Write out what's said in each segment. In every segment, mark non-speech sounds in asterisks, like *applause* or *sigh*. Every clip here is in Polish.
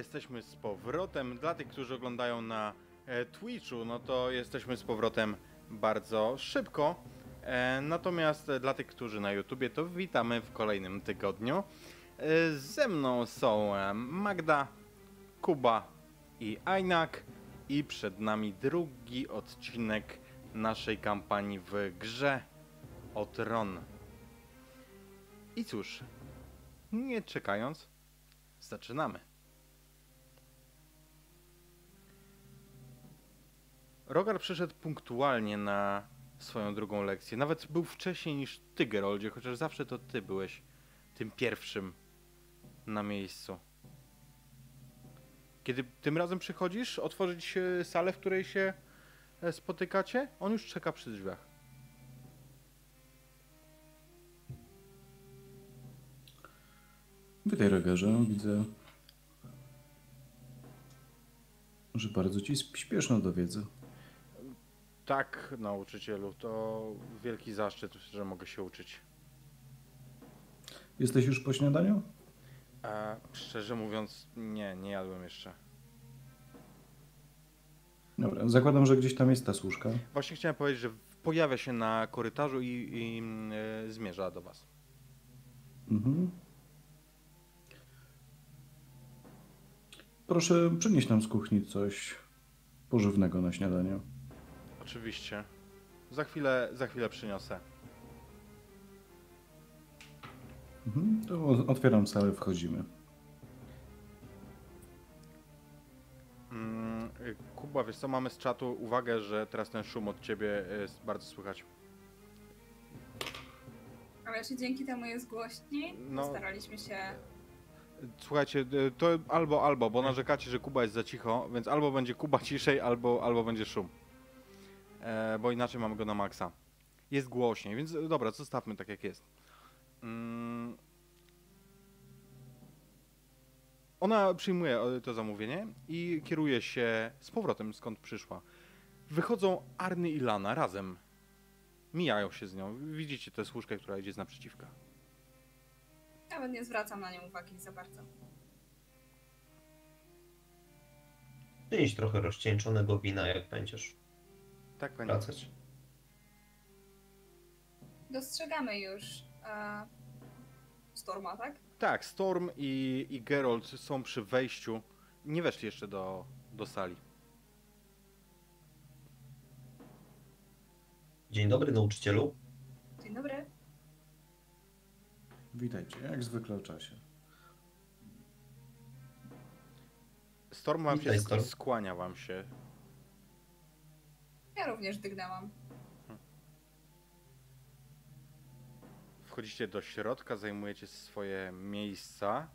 jesteśmy z powrotem. Dla tych, którzy oglądają na e, Twitchu, no to jesteśmy z powrotem bardzo szybko. E, natomiast dla tych, którzy na YouTubie, to witamy w kolejnym tygodniu. E, ze mną są Magda, Kuba i Ajnak. I przed nami drugi odcinek naszej kampanii w grze o tron. I cóż, nie czekając, zaczynamy. Rogar przyszedł punktualnie na swoją drugą lekcję. Nawet był wcześniej niż ty, Geroldzie, chociaż zawsze to ty byłeś tym pierwszym na miejscu. Kiedy tym razem przychodzisz, otworzyć e, salę, w której się e, spotykacie, on już czeka przy drzwiach. Witaj, Rogerze. Widzę, że bardzo ci śpieszno do wiedzy. Tak, nauczycielu, to wielki zaszczyt, że mogę się uczyć. Jesteś już po śniadaniu? A szczerze mówiąc, nie, nie jadłem jeszcze. Dobra, zakładam, że gdzieś tam jest ta służka. Właśnie chciałem powiedzieć, że pojawia się na korytarzu i, i e, zmierza do was. Mhm. Proszę, przynieść nam z kuchni coś pożywnego na śniadanie. Oczywiście. Za chwilę, za chwilę przyniosę. Mhm. To otwieram salę, wchodzimy. Mm, Kuba, wiesz co, mamy z czatu uwagę, że teraz ten szum od ciebie jest bardzo słychać. Ale czy dzięki temu jest głośniej? No. Staraliśmy się. Słuchajcie, y, to albo, albo, bo narzekacie, że Kuba jest za cicho, więc albo będzie Kuba *laughs* ciszej, albo, albo będzie szum. E, bo inaczej mamy go na maksa. Jest głośniej, więc y, dobra, zostawmy tak jak jest. Mm. Ona przyjmuje e, to zamówienie i kieruje się z powrotem skąd przyszła. Wychodzą Arny i Lana razem. Mijają się z nią. Widzicie tę służkę, która idzie z naprzeciwka. Nawet nie zwracam na nią uwagi za bardzo. Przynieś trochę rozcieńczonego wina, jak będziesz Tak, pani. wracać. Dostrzegamy już e, Storma, tak? Tak, Storm i, i Geralt są przy wejściu. Nie weszli jeszcze do, do sali. Dzień dobry, nauczycielu. Dzień dobry. Witajcie, jak zwykle o czasie. Storm wam się Witaj, sk- Storm. skłania wam się. Ja również dygnęłam. Wchodzicie do środka, zajmujecie swoje miejsca.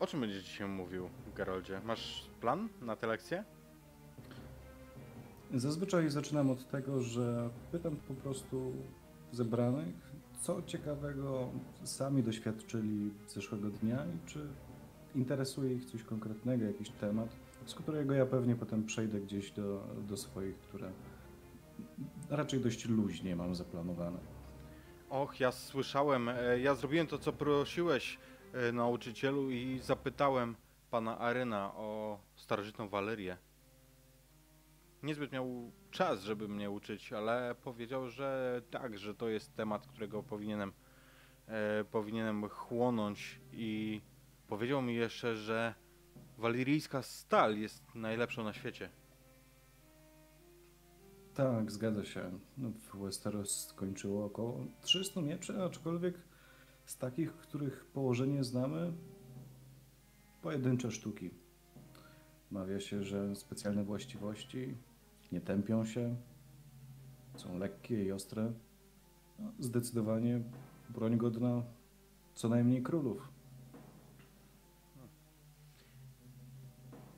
O czym będzie dzisiaj mówił, Geroldzie? Masz plan na tę lekcję? Zazwyczaj zaczynam od tego, że pytam po prostu zebranych, co ciekawego sami doświadczyli zeszłego dnia i czy interesuje ich coś konkretnego, jakiś temat, z którego ja pewnie potem przejdę gdzieś do, do swoich, które raczej dość luźnie mam zaplanowane. Och, ja słyszałem, e, ja zrobiłem to, co prosiłeś, e, nauczycielu, i zapytałem pana Aryna o starożytną Walerię. Niezbyt miał czas, żeby mnie uczyć, ale powiedział, że tak, że to jest temat, którego powinienem, e, powinienem chłonąć i powiedział mi jeszcze, że waliryjska stal jest najlepszą na świecie. Tak, zgadza się. No, w Westeros skończyło około 300 mieczy, aczkolwiek z takich, których położenie znamy, pojedyncze sztuki. Mawia się, że specjalne właściwości nie tępią się, są lekkie i ostre. No, zdecydowanie broń godna co najmniej królów.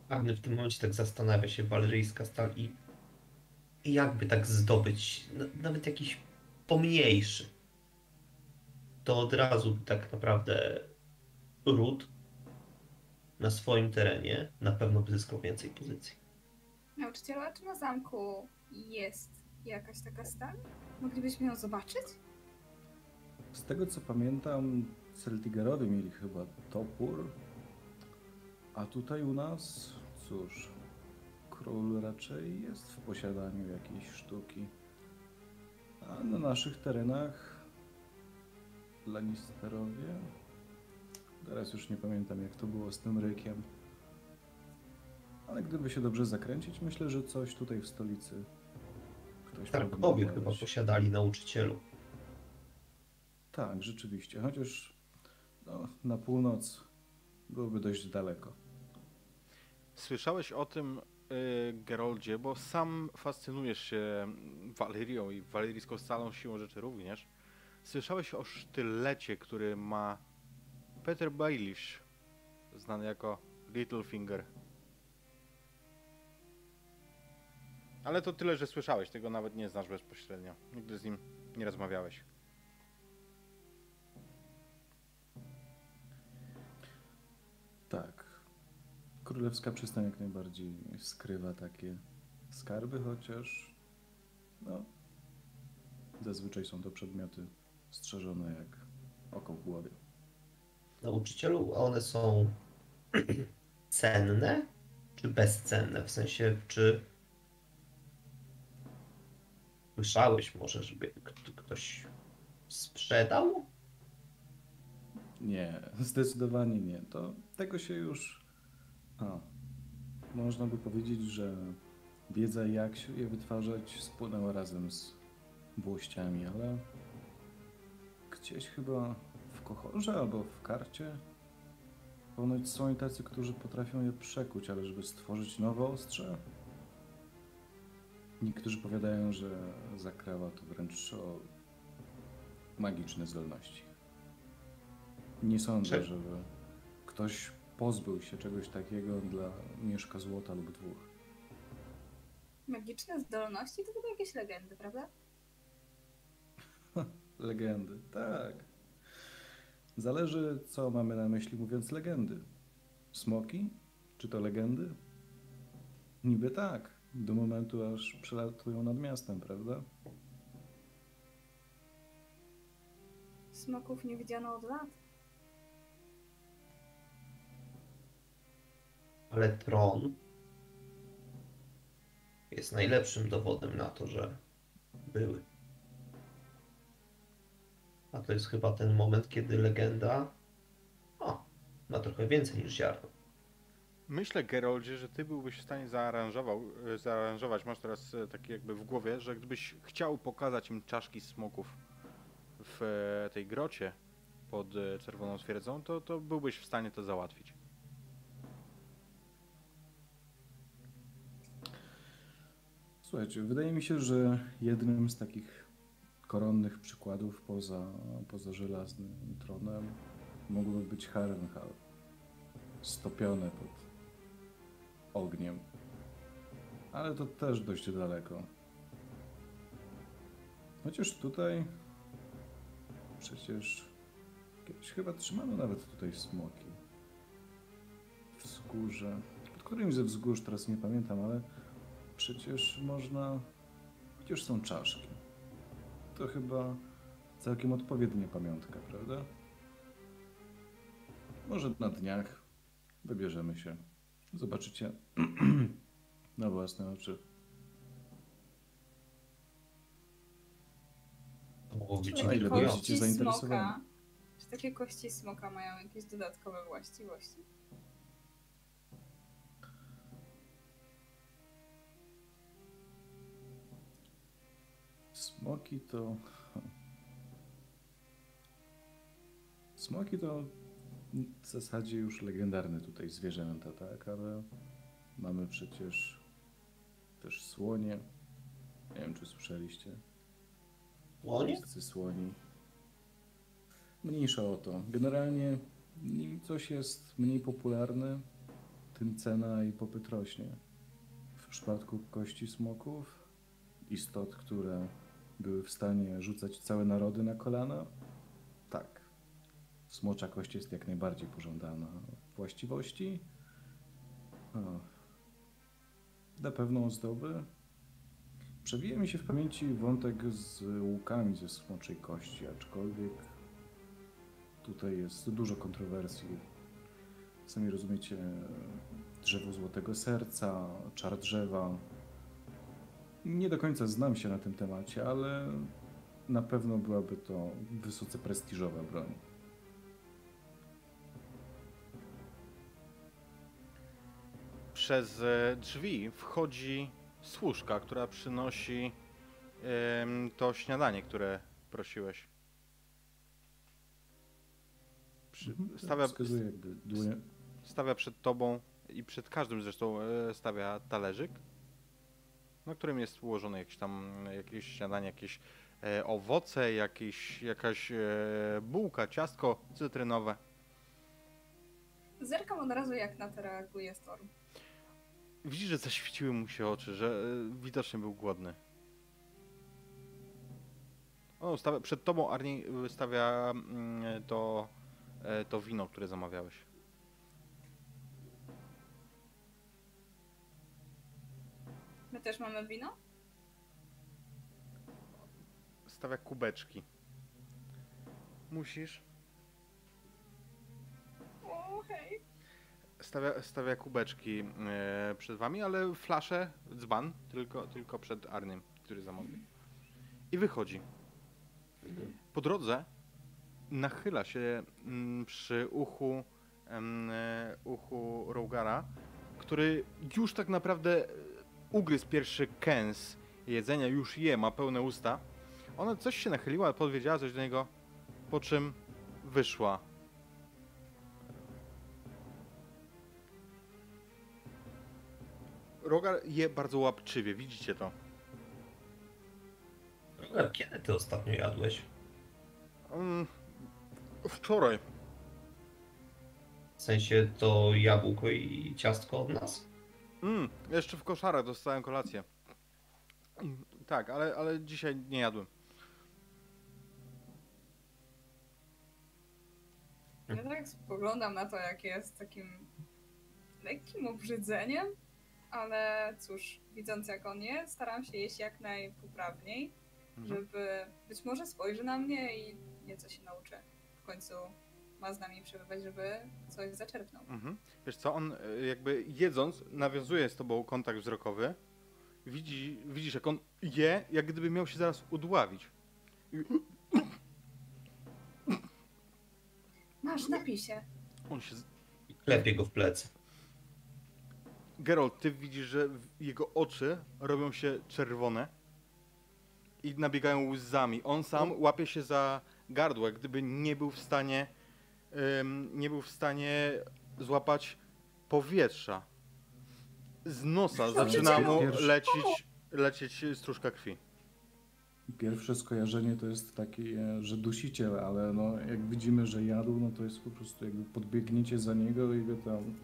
Arny w tym momencie tak zastanawia się, waleryjska stal i, i jakby tak zdobyć, nawet jakiś pomniejszy, to od razu tak naprawdę ród na swoim terenie na pewno by zyskał więcej pozycji. Nauczycielu, a czy na zamku jest jakaś taka stal? Moglibyśmy ją zobaczyć? Z tego co pamiętam, Celtigerowie mieli chyba topór, a tutaj u nas, cóż, król raczej jest w posiadaniu jakiejś sztuki. A na naszych terenach Lannisterowie, teraz już nie pamiętam jak to było z tym rykiem, ale gdyby się dobrze zakręcić, myślę, że coś tutaj w stolicy ktoś Tarkowie chyba posiadali nauczycielu. Tak, rzeczywiście, chociaż no, na północ byłoby dość daleko. Słyszałeś o tym, y, Geroldzie, bo sam fascynujesz się Walerią i walerijską salą siłą rzeczy również. Słyszałeś o sztylecie, który ma Peter Baelish, znany jako Littlefinger. Ale to tyle, że słyszałeś, tego nawet nie znasz bezpośrednio. Nigdy z nim nie rozmawiałeś. Królewska przystań jak najbardziej skrywa takie skarby, chociaż no, zazwyczaj są to przedmioty strzeżone jak oko w głowie. Nauczycielu, a one są *clears throat* cenne czy bezcenne? W sensie, czy słyszałeś może, żeby ktoś sprzedał? Nie, zdecydowanie nie. To tego się już. A, można by powiedzieć, że wiedza, jak się je wytwarzać, spłynęła razem z włościami, ale gdzieś chyba w kochorze albo w karcie ponoć są i tacy, którzy potrafią je przekuć, ale żeby stworzyć nowe ostrze. Niektórzy powiadają, że zakrawa to wręcz o magiczne zdolności. Nie sądzę, Czy- żeby ktoś pozbył się czegoś takiego dla mieszka złota lub dwóch. Magiczne zdolności to chyba jakieś legendy, prawda? *laughs* Legendy, tak. Zależy, co mamy na myśli mówiąc legendy. Smoki? Czy to legendy? Niby tak, do momentu aż przelatują nad miastem, prawda? Smoków nie widziano od lat. Ale tron jest najlepszym dowodem na to, że były. A to jest chyba ten moment, kiedy legenda o, ma trochę więcej niż ziarno. Myślę, Geroldzie, że ty byłbyś w stanie zaaranżował, e, zaaranżować, masz teraz e, takie jakby w głowie, że gdybyś chciał pokazać im czaszki smoków w e, tej grocie pod Czerwoną Twierdzą, to, to byłbyś w stanie to załatwić. Słuchajcie, wydaje mi się, że jednym z takich koronnych przykładów poza, poza żelaznym tronem mógłby być Harrenhal. Stopione pod ogniem. Ale to też dość daleko. Chociaż tutaj przecież kiedyś chyba trzymano nawet tutaj smoki. W wzgórze. Pod którymś ze wzgórz, teraz nie pamiętam, ale Przecież można. Przecież są czaszki. To chyba całkiem odpowiednia pamiątka, prawda? Może na dniach wybierzemy się. Zobaczycie *clears throat* na własne oczy. To mogło być A Takie ile będziecie kości zainteresowani? smoka. Czy takie kości smoka mają jakieś dodatkowe właściwości? Smoki to. Smoki to w zasadzie już legendarne tutaj zwierzęta, tak? Ale mamy przecież też słonie. Nie wiem, czy słyszeliście. Łonie? Wszyscy słoni. Mniejsza o to. Generalnie im coś jest mniej popularne, tym cena i popyt rośnie. W przypadku kości smoków, istot, które były w stanie rzucać całe narody na kolana, tak. Smocza kość jest jak najbardziej pożądana. Właściwości? O, da pewną ozdobę, Przewija mi się w pamięci wątek z łukami ze smoczej kości, aczkolwiek tutaj jest dużo kontrowersji. Sami rozumiecie, drzewo złotego serca, czar drzewa. Nie do końca znam się na tym temacie, ale na pewno byłaby to wysoce prestiżowa broń. Przez e, drzwi wchodzi służka, która przynosi to śniadanie, które prosiłeś. Przy, Mhm, stawia, jakby dłonie. stawia przed tobą i przed każdym zresztą e, stawia talerzyk, na którym jest ułożone jakieś tam jakieś śniadanie, jakieś e, owoce, jakieś, jakaś e, bułka, ciastko cytrynowe. Zerkam od razu, jak na to reaguje Storm. Widzisz, że zaświeciły mu się oczy, że e, widocznie był głodny. O, stawia, przed tobą Arni stawia mm, to, e, to wino, które zamawiałeś. My też mamy wino? Stawia kubeczki. Musisz. O, hej. Stawia, stawia kubeczki e, przed wami, ale flaszę, dzban, tylko, tylko przed Arnym, który zamówił. I wychodzi. Po drodze nachyla się mm, przy uchu, em, e, uchu Rogara, który już tak naprawdę ugryzł pierwszy kęs jedzenia, już je, ma pełne usta. Ona coś się nachyliła, powiedziała coś do niego, po czym wyszła. Rogar je bardzo łapczywie, widzicie to. Robert, Kiedy ty ostatnio jadłeś? Mm, wczoraj. W sensie to jabłko i ciastko od nas? Mm, jeszcze w koszarach dostałem kolację. Tak, ale, ale dzisiaj nie jadłem. Ja tak spoglądam na to, jak jest takim lekkim obrzydzeniem, ale cóż, widząc jak on jest, staram się jeść jak najpoprawniej, Mhm. żeby być może spojrzy na mnie i nieco się nauczy. W końcu ma z nami przebywać, żeby coś zaczerpnął. Mhm. Wiesz co, on e, jakby jedząc nawiązuje z tobą kontakt wzrokowy. Widzi, widzisz jak on je, jak gdyby miał się zaraz udławić. I Masz, napij się. on się... klepie go w plecy. Geralt, ty widzisz, że jego oczy robią się czerwone i nabiegają łzami. On sam łapie się za gardło, jak gdyby nie był w stanie nie był w stanie złapać powietrza. Z nosa zaczyna mu lecieć, lecieć stróżka krwi. Pierwsze skojarzenie to jest takie, że dusiciel, ale no, jak widzimy, że jadł, no to jest po prostu jakby podbiegniecie za niego i go tam...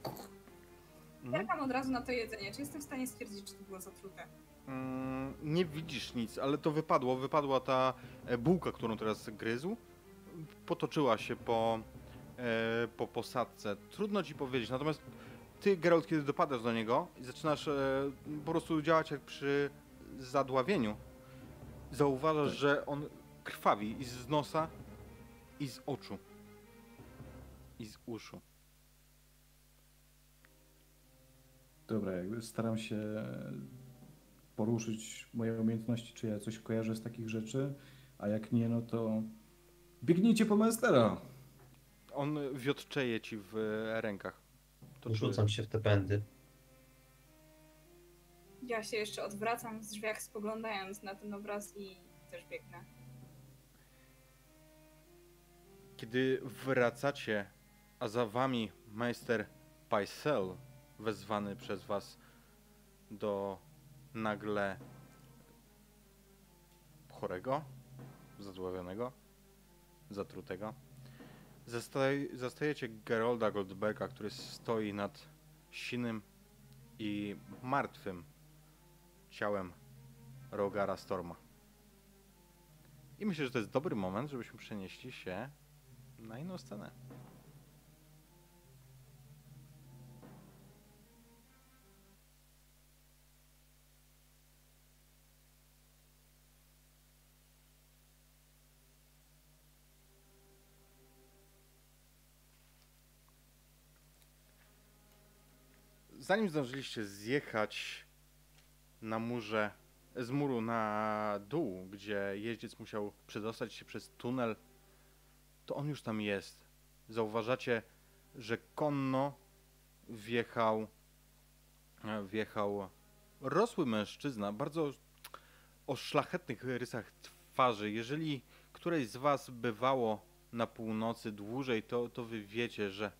Zerkam od razu na to jedzenie. Czy jestem w stanie stwierdzić, czy to było zatrute? Mm, nie widzisz nic, ale to wypadło. Wypadła ta e, bułka, którą teraz gryzł. Potoczyła się po, e, po posadce. Trudno ci powiedzieć. Natomiast ty, Geralt, kiedy dopadasz do niego i zaczynasz e, po prostu działać jak przy zadławieniu, zauważasz, Tak. że on krwawi i z nosa, i z oczu, i z uszu. Dobra, jakby staram się poruszyć moje umiejętności, czy ja coś kojarzę z takich rzeczy, a jak nie, no to biegnijcie po Maestera! On wiotczeje ci w rękach. To. Rzucam się w te pędy. Ja się jeszcze odwracam w drzwiach, spoglądając na ten obraz i też biegnę. Kiedy wracacie, a za wami majster Paisel, wezwany przez was do nagle chorego, zadławionego, zatrutego, zastaj, zastajecie Gerolda Goldberga, który stoi nad sinym i martwym ciałem Rogara Storma. I myślę, że to jest dobry moment, żebyśmy przenieśli się na inną scenę. Zanim zdążyliście zjechać na murze, z muru na dół, gdzie jeździec musiał przedostać się przez tunel, to on już tam jest. Zauważacie, że konno wjechał, wjechał rosły mężczyzna, bardzo o szlachetnych rysach twarzy. Jeżeli któreś z was bywało na północy dłużej, to, to wy wiecie, że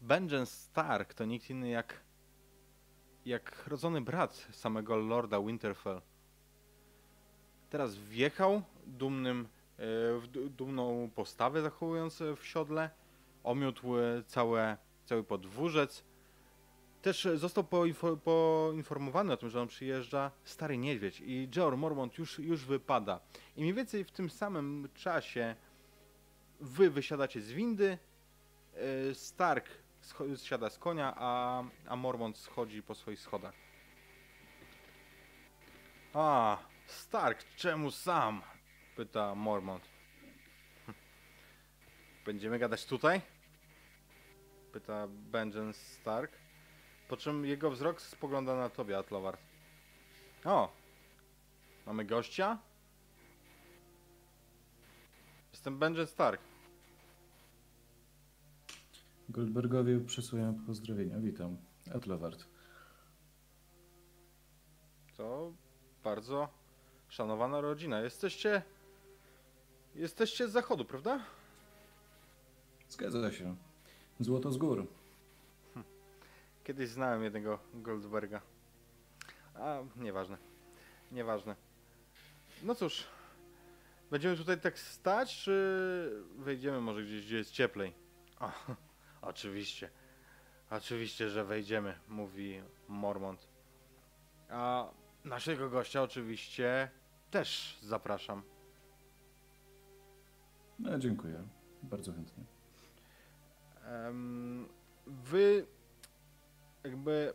Benjen Stark to nikt inny jak jak rodzony brat samego Lorda Winterfell. Teraz wjechał dumnym, e, w du- dumną postawę zachowując e, w siodle, omiótł e, całe, cały podwórzec. Też został poinfo- poinformowany o tym, że on przyjeżdża stary niedźwiedź i George Mormont już, już wypada. I mniej więcej w tym samym czasie wy wysiadacie z windy, Stark zsiada z konia, a, a Mormont schodzi po swoich schodach. A, Stark, czemu sam? Pyta Mormont. Hm. Będziemy gadać tutaj? Pyta Benjen Stark. Po czym jego wzrok spogląda na tobie, Atloward. O! Mamy gościa? Jestem Benjen Stark. Goldbergowi przesyłają pozdrowienia. Witam. Etlowart. To bardzo szanowana rodzina. Jesteście. Jesteście z zachodu, prawda? Zgadza się. Złoto z gór. Kiedyś znałem jednego Goldberga. A, nieważne. Nieważne. No cóż. Będziemy tutaj tak stać, czy wejdziemy może gdzieś, gdzie jest cieplej? O, oczywiście. Oczywiście, że wejdziemy, mówi Mormont. A naszego gościa oczywiście też zapraszam. No, dziękuję. Bardzo chętnie. Em, wy jakby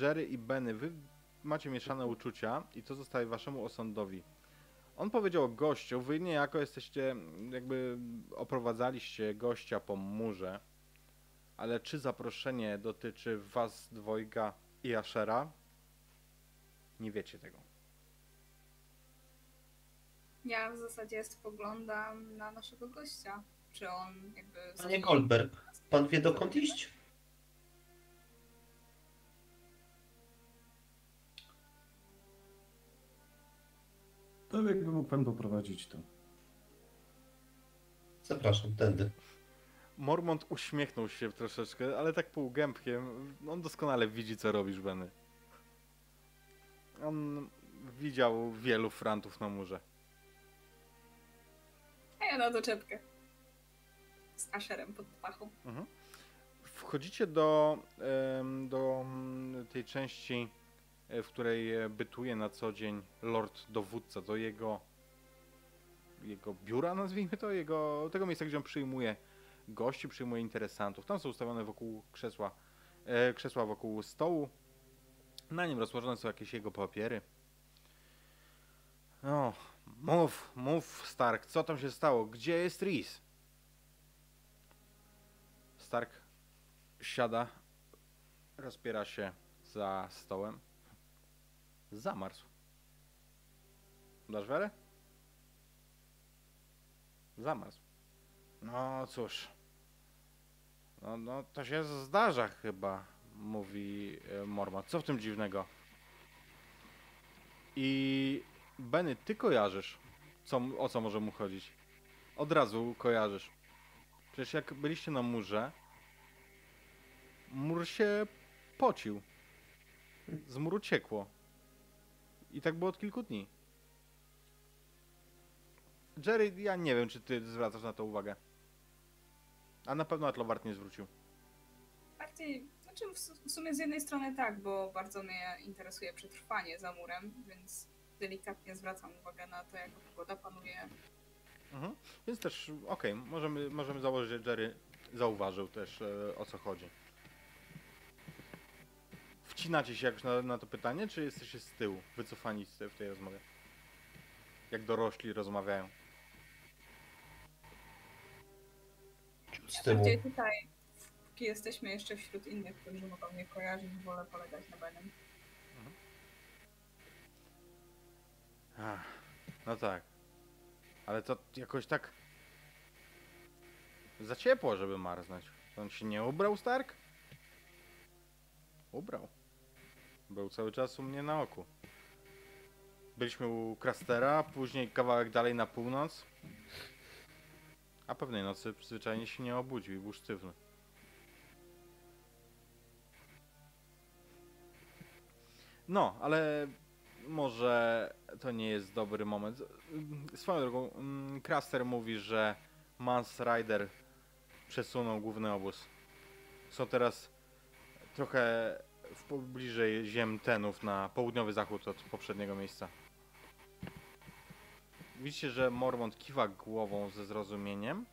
Jerry i Benny, wy macie mieszane uczucia i to zostaje waszemu osądowi. On powiedział o gościu, wy niejako jesteście, jakby oprowadzaliście gościa po murze, ale czy zaproszenie dotyczy was dwojga i Ashera? Nie wiecie tego. Ja w zasadzie spoglądam na naszego gościa. Czy on jakby. Panie Goldberg, pan wie dokąd iść? To jakby mógł pan poprowadzić to. Zapraszam, tędy. Mormont uśmiechnął się troszeczkę, ale tak półgębkiem. On doskonale widzi, co robisz, Benny. On widział wielu frantów na murze. A ja na doczepkę. Z Asherem pod pachą. Mhm. Wchodzicie do, do mm, tej części, w której e, bytuje na co dzień Lord Dowódca, do jego, jego biura, nazwijmy to, jego, tego miejsca, gdzie on przyjmuje gości, przyjmuje interesantów. Tam są ustawione wokół krzesła, e, krzesła wokół stołu. Na nim rozłożone są jakieś jego papiery. No, mów, mów, Stark, co tam się stało? Gdzie jest Rhys? Stark siada, rozpiera się za stołem. Zamarzł. Dasz wiarę? Zamarzł. No cóż. No, no to się zdarza chyba, mówi e, Mormont. Co w tym dziwnego? I Benny, ty kojarzysz, co, o co może mu chodzić. Od razu kojarzysz. Przecież jak byliście na murze, mur się pocił. Z muru ciekło. I tak było od kilku dni. Jerry, ja nie wiem, czy ty zwracasz na to uwagę. A na pewno Atlowart nie zwrócił. Bardziej, znaczy w su- w sumie z jednej strony tak, bo bardzo mnie interesuje przetrwanie za murem, więc delikatnie zwracam uwagę na to, jaka pogoda panuje. Mhm. Więc też, okej, możemy, możemy założyć, że Jerry zauważył też e, o co chodzi. Wcinacie się jakoś na, na to pytanie, czy jesteście z tyłu, wycofani z, w tej rozmowie? Jak dorośli rozmawiają. Z tyłu. Bardziej tutaj Póki jesteśmy jeszcze wśród innych, którzy mogą mnie kojarzyć, wolę polegać na Benem. Ach, no tak. Ale to jakoś tak... Za ciepło, żeby marznąć. To On się nie ubrał, Stark? Ubrał. Był cały czas u mnie na oku. Byliśmy u Krastera, później kawałek dalej na północ. A pewnej nocy zwyczajnie się nie obudził i był sztywny. No, ale może to nie jest dobry moment. Swoją drogą, mm, Craster mówi, że Mans Rider przesunął główny obóz. Są teraz trochę w pobliżej ziem Tenów na południowy zachód od poprzedniego miejsca. Widzicie, że Mormont kiwa głową ze zrozumieniem,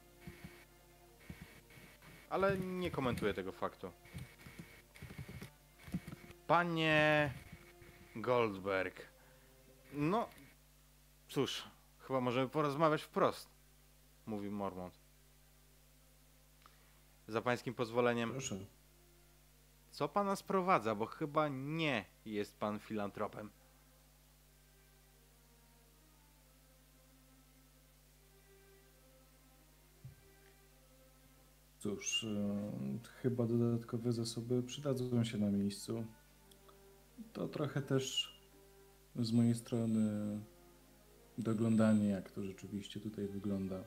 ale nie komentuje tego faktu. Panie Goldberg, no cóż, chyba możemy porozmawiać wprost, mówi Mormont. Za pańskim pozwoleniem, Proszę. Co pana sprowadza, bo chyba nie jest pan filantropem. Cóż, e, chyba dodatkowe zasoby przydadzą się na miejscu. To trochę też z mojej strony doglądanie, jak to rzeczywiście tutaj wygląda.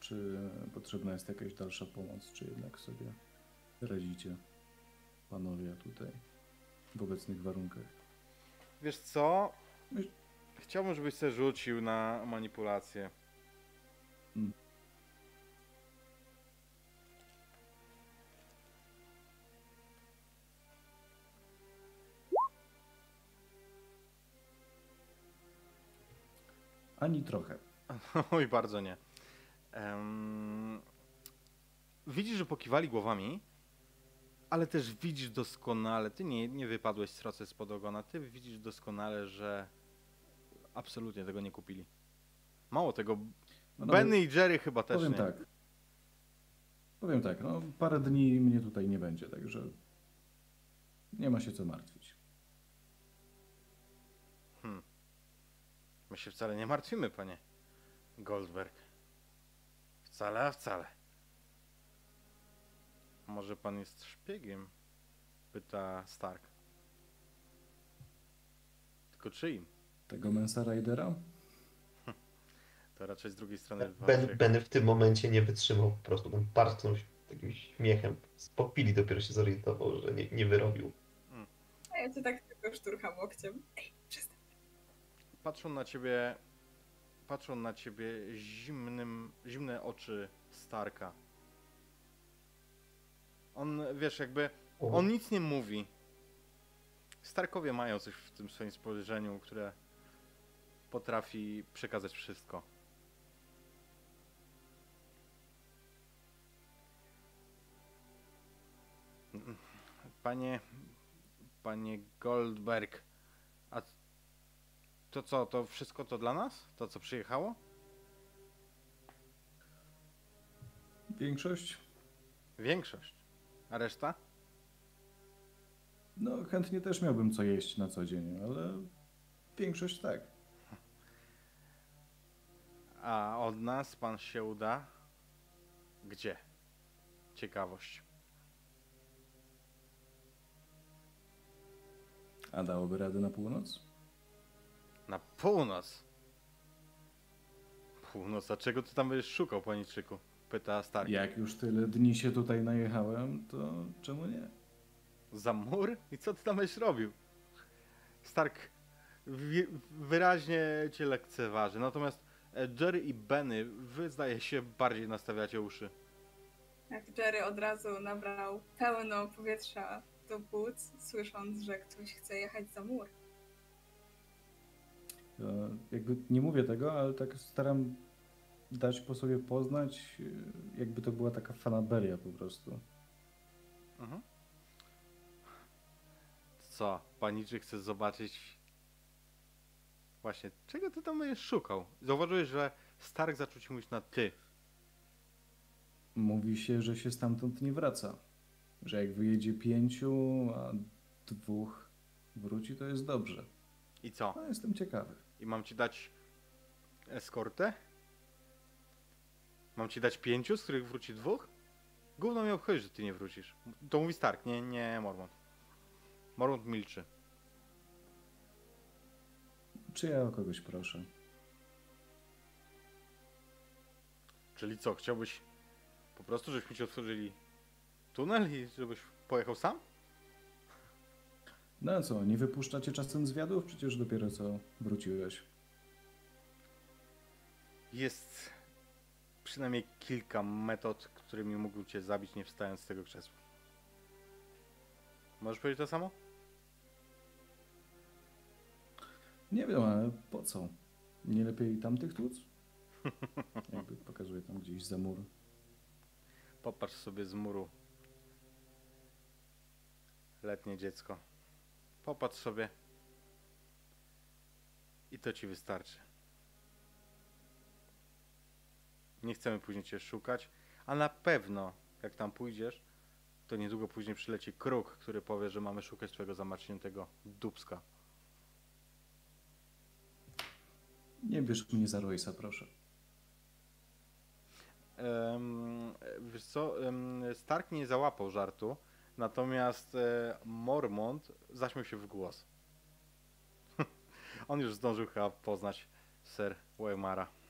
Czy potrzebna jest jakaś dalsza pomoc, czy jednak sobie radzicie, panowie, tutaj w obecnych warunkach. Wiesz co? Chciałbym, żebyś się rzucił na manipulację. Mm. Ani trochę. *laughs* Oj, bardzo nie. Em, widzisz, że pokiwali głowami, ale też widzisz doskonale, ty nie, nie wypadłeś sroce spod ogona, ty widzisz doskonale, że absolutnie tego nie kupili. Mało tego, No, Benny i Jerry chyba też Powiem nie. tak. Powiem tak, no parę dni mnie tutaj nie będzie, także nie ma się co martwić. Hmm. My się wcale nie martwimy, panie Goldberg. Wcale, a wcale. Może pan jest szpiegiem? Pyta Stark. Tylko czyim? Tego Mensa Ridera? To raczej z drugiej strony Ben, ben w tym momencie nie wytrzymał po prostu. On parsknął się takim śmiechem. Z popili dopiero się zorientował, że nie, nie wyrobił. A ja cię tak tylko szturcham łokciem. Ej, przestań. Patrzą na ciebie. Patrzą na ciebie zimnym, zimne oczy Starka. On, wiesz, jakby. On nic nie mówi. Starkowie mają coś w tym swoim spojrzeniu, które potrafi przekazać wszystko. Panie. Panie Goldberg. A to co, to wszystko to dla nas? To co przyjechało? Większość? Większość. A reszta? No, chętnie też miałbym co jeść na co dzień, ale większość tak. A od nas pan się uda? Gdzie? Ciekawość. A dałoby radę na północ? Na północ. Północ, a czego ty tam będziesz szukał, paniczyku? Pyta Stark. Jak już tyle dni się tutaj najechałem, to czemu nie? Za mur? I co ty tam będziesz robił? Stark wyraźnie cię lekceważy. Natomiast e, Jerry i Benny, wy zdaje się bardziej nastawiacie uszy. Jak Jerry od razu nabrał pełno powietrza do płuc, słysząc, że ktoś chce jechać za mur. To jakby nie mówię tego, ale tak staram dać po sobie poznać, yy, jakby to była taka fanaberia po prostu. Mhm. Co, paniczy chce zobaczyć... Właśnie, czego ty tam będziesz szukał? Zauważyłeś, że Stark zaczął ci mówić na ty. Mówi się, że się stamtąd nie wraca. Że jak wyjedzie pięciu, a dwóch wróci, to jest dobrze. I co? No, jestem ciekawy. I mam ci dać eskortę? Mam ci dać pięciu, z których wróci dwóch? Gówno mnie obchodzi, że ty nie wrócisz. To mówi Stark, nie, nie Mormont. Mormont milczy. Czy ja o kogoś proszę? Czyli co, chciałbyś po prostu, żebyśmy ci otworzyli tunel i żebyś pojechał sam? No a co, nie wypuszczacie czasem zwiadów? Przecież dopiero co wróciłeś. Jest przynajmniej kilka metod, którymi mógłbym cię zabić, nie wstając z tego krzesła. Możesz powiedzieć to samo? Nie wiem, ale po co? Nie lepiej tamtych tłuc? *laughs* Jakby pokazuje tam gdzieś za mur. Popatrz sobie z muru. Letnie dziecko. Popatrz sobie. I to ci wystarczy. Nie chcemy później cię szukać, a na pewno, jak tam pójdziesz, to niedługo później przyleci kruk, który powie, że mamy szukać twojego zamarzniętego dubska. Nie bierz mnie za Roysa, proszę. Em, wiesz co, em, Stark nie załapał żartu, natomiast e, Mormont zaśmiał się w głos. *laughs* On już zdążył chyba poznać Sir Waymara.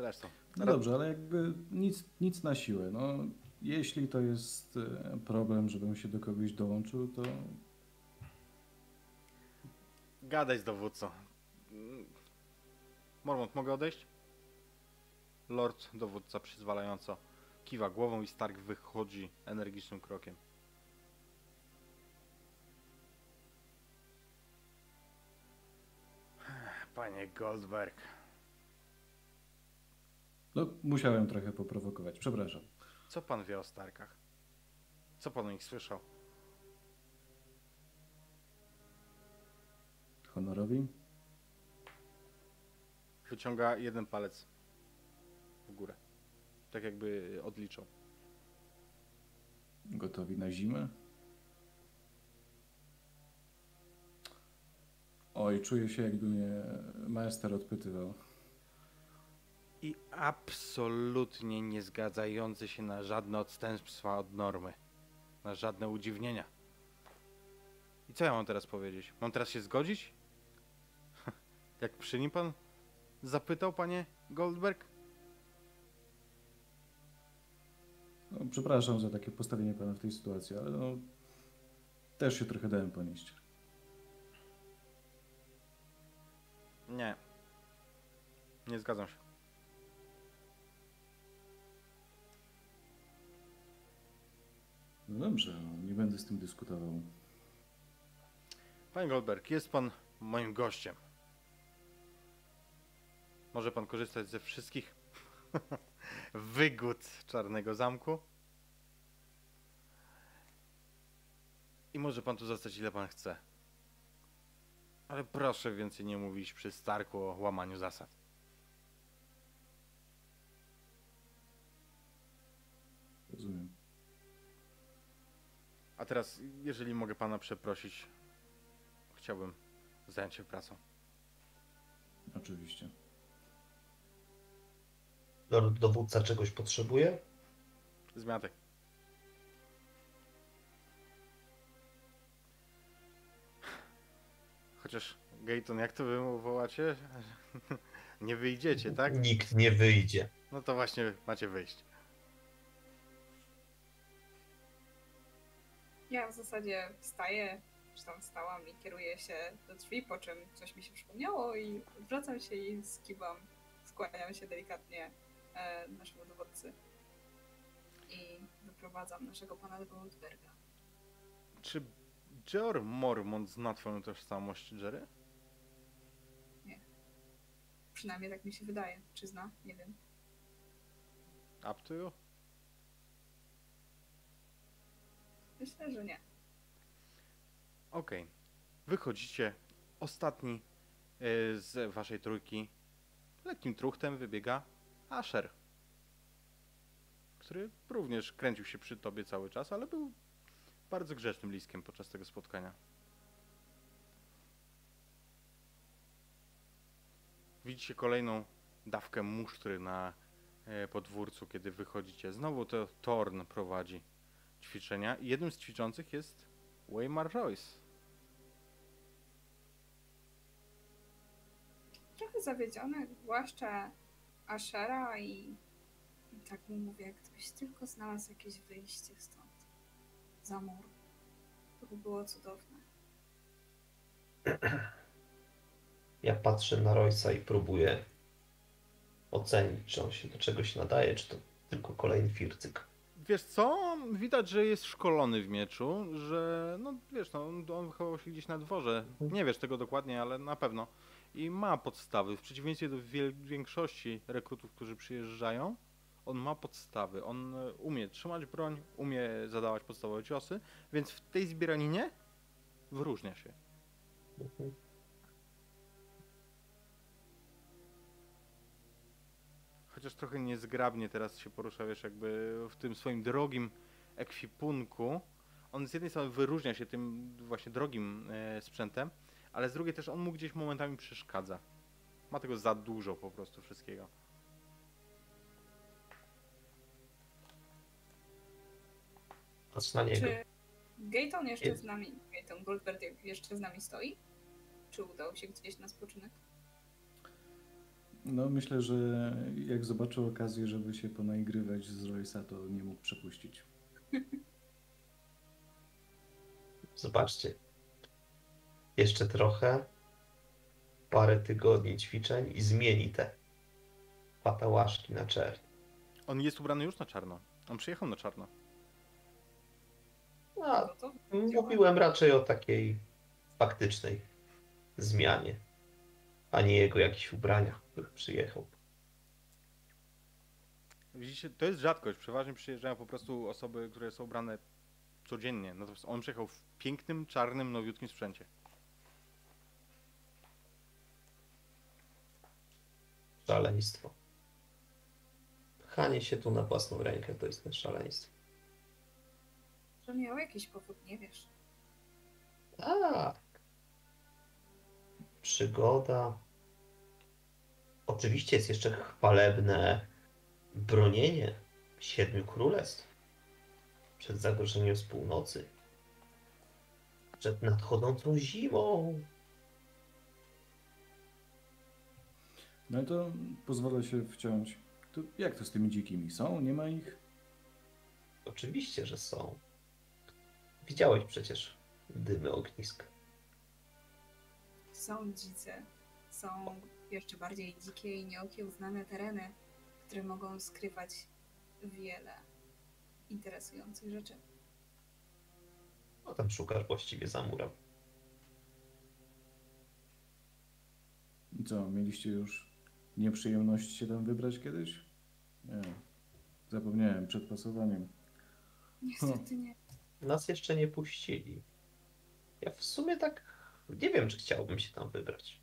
Zresztą. No dobrze, ale jakby nic, nic na siłę. No, jeśli to jest e, problem, żebym się do kogoś dołączył, to Gadaj z dowódcą. Mormont, mogę odejść? Lord dowódca przyzwalająco kiwa głową i Stark wychodzi energicznym krokiem. Panie Goldberg. No, musiałem trochę poprowokować. Przepraszam. Co pan wie o Starkach? Co pan o nich słyszał? Honorowi? Wyciąga jeden palec w górę. Tak jakby odliczał. Gotowi na zimę? Oj, czuję się jakby mnie maester odpytywał. I absolutnie nie zgadzający się na żadne odstępstwa od normy. Na żadne udziwnienia. I co ja mam teraz powiedzieć? Mam teraz się zgodzić? *laughs* Jak przy nim pan zapytał, panie Goldberg? No, przepraszam za takie postawienie pana w tej sytuacji, ale no, też się trochę dałem ponieść. Nie. Nie zgadzam się. No dobrze, no, nie będę z tym dyskutował. Panie Goldberg, jest pan moim gościem. Może pan korzystać ze wszystkich *laughs* wygód Czarnego Zamku. I może pan tu zostać ile pan chce. Ale proszę więcej nie mówić przy Starku o łamaniu zasad. Rozumiem. A teraz, jeżeli mogę pana przeprosić, chciałbym zająć się pracą. Oczywiście. Lord dowódca czegoś potrzebuje? Zmiatek. Chociaż, Gayton, jak to wy wołacie? *laughs* Nie wyjdziecie, tak? Nikt nie wyjdzie. No to właśnie macie wyjść. Ja w zasadzie wstaję, czy tam wstałam i kieruję się do drzwi, po czym coś mi się przypomniało i wracam się i skiwam, skłaniam się delikatnie e, naszemu dowódcy i wyprowadzam naszego pana Goldberga. Czy Georg Mormont zna twoją tożsamość, Jerry? Przynajmniej tak mi się wydaje. Czy zna? Nie wiem. Up to you? Myślę, że nie. Okej. Wychodzicie ostatni z waszej trójki lekkim truchtem wybiega Asher, który również kręcił się przy tobie cały czas, ale był bardzo grzecznym liskiem podczas tego spotkania. Widzicie kolejną dawkę musztry na e, podwórcu, kiedy wychodzicie. Znowu to Torn prowadzi ćwiczenia i jednym z ćwiczących jest Waymar Royce. Trochę zawiedziony, zwłaszcza Ashera i, i tak mu mówię, gdybyś tylko znalazł jakieś wyjście stąd. Za mur. To by było cudowne. *clears throat* Ja patrzę na Royce'a i próbuję ocenić, czy on się do czegoś nadaje, czy to tylko kolejny fircyk. Wiesz co? Widać, że jest szkolony w mieczu, że no wiesz, no, on, wychował się gdzieś na dworze. Nie wiesz tego dokładnie, ale na pewno. I ma podstawy. W przeciwieństwie do większości rekrutów, którzy przyjeżdżają, on ma podstawy. On e, umie trzymać broń, umie zadawać podstawowe ciosy, więc w tej zbieraninie wyróżnia się. Mhm. Chociaż trochę niezgrabnie teraz się porusza, wiesz, jakby w tym swoim drogim ekwipunku. On z jednej strony wyróżnia się tym właśnie drogim e, sprzętem, ale z drugiej też on mu gdzieś momentami przeszkadza. Ma tego za dużo po prostu wszystkiego. Patrz na niego. Czy Gayton jeszcze Jest. z nami, Gayton Goldberg jeszcze z nami stoi? Czy udał się gdzieś na spoczynek? No myślę, że jak zobaczył okazję, żeby się ponaigrywać z Royce'a, to nie mógł przepuścić. Zobaczcie. Jeszcze trochę. Parę tygodni ćwiczeń i zmieni te patałaszki na czerń. On jest ubrany już na czarno. On przyjechał na czarno. To mówiłem raczej o takiej faktycznej zmianie, a nie jego jakichś ubraniach, w których przyjechał. Widzicie, to jest rzadkość. Przeważnie przyjeżdżają po prostu osoby, które są ubrane codziennie. Natomiast on przyjechał w pięknym, czarnym, nowiutkim sprzęcie. Szaleństwo. Pchanie się tu na własną rękę to jest szaleństwo. że miał jakiś powód, nie wiesz. Tak. Przygoda. Oczywiście jest jeszcze chwalebne bronienie siedmiu królestw przed zagrożeniem z północy. Przed nadchodzącą zimą. No i to pozwolę się wciąć. To jak to z tymi dzikimi? Są? Nie ma ich? Oczywiście, że są. Widziałeś przecież dymy ognisk. Są dzicy. Są jeszcze bardziej dzikie i nieokiełznane tereny, które mogą skrywać wiele interesujących rzeczy. No tam szukasz właściwie za murem. Co, mieliście już nieprzyjemność się tam wybrać kiedyś? Nie. Zapomniałem przed pasowaniem. Niestety nie. Nas jeszcze nie puścili. Ja w sumie tak nie wiem, czy chciałbym się tam wybrać.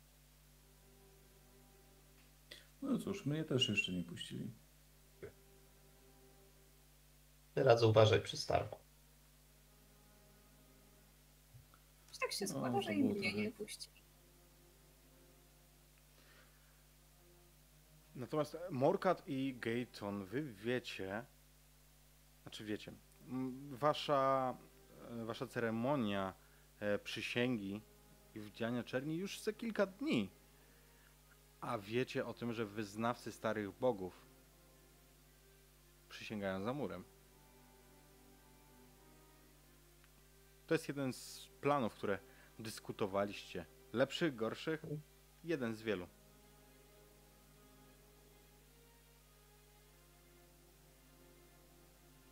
No cóż, mnie też jeszcze nie puścili. Radzę uważać przy starku. Tak się No, składa, to że i było mnie trochę- nie puści. Natomiast Morkat i Gayton, wy wiecie, znaczy wiecie, wasza, e, wasza ceremonia e, przysięgi i wdziania czerni już za kilka dni. A wiecie o tym, że wyznawcy starych bogów przysięgają za murem. To jest jeden z planów, które dyskutowaliście. Lepszych, gorszych? Jeden z wielu.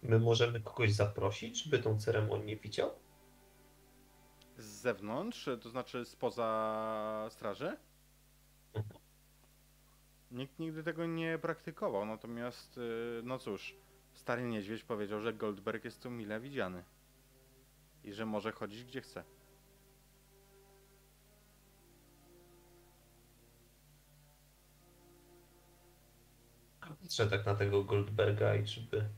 My możemy kogoś zaprosić, żeby tą ceremonię widział? Z zewnątrz, to znaczy spoza straży? Nikt nigdy tego nie praktykował, natomiast, y, no cóż, stary niedźwiedź powiedział, że Goldberg jest tu mile widziany i że może chodzić gdzie chce. Patrzę tak na tego Goldberga i żeby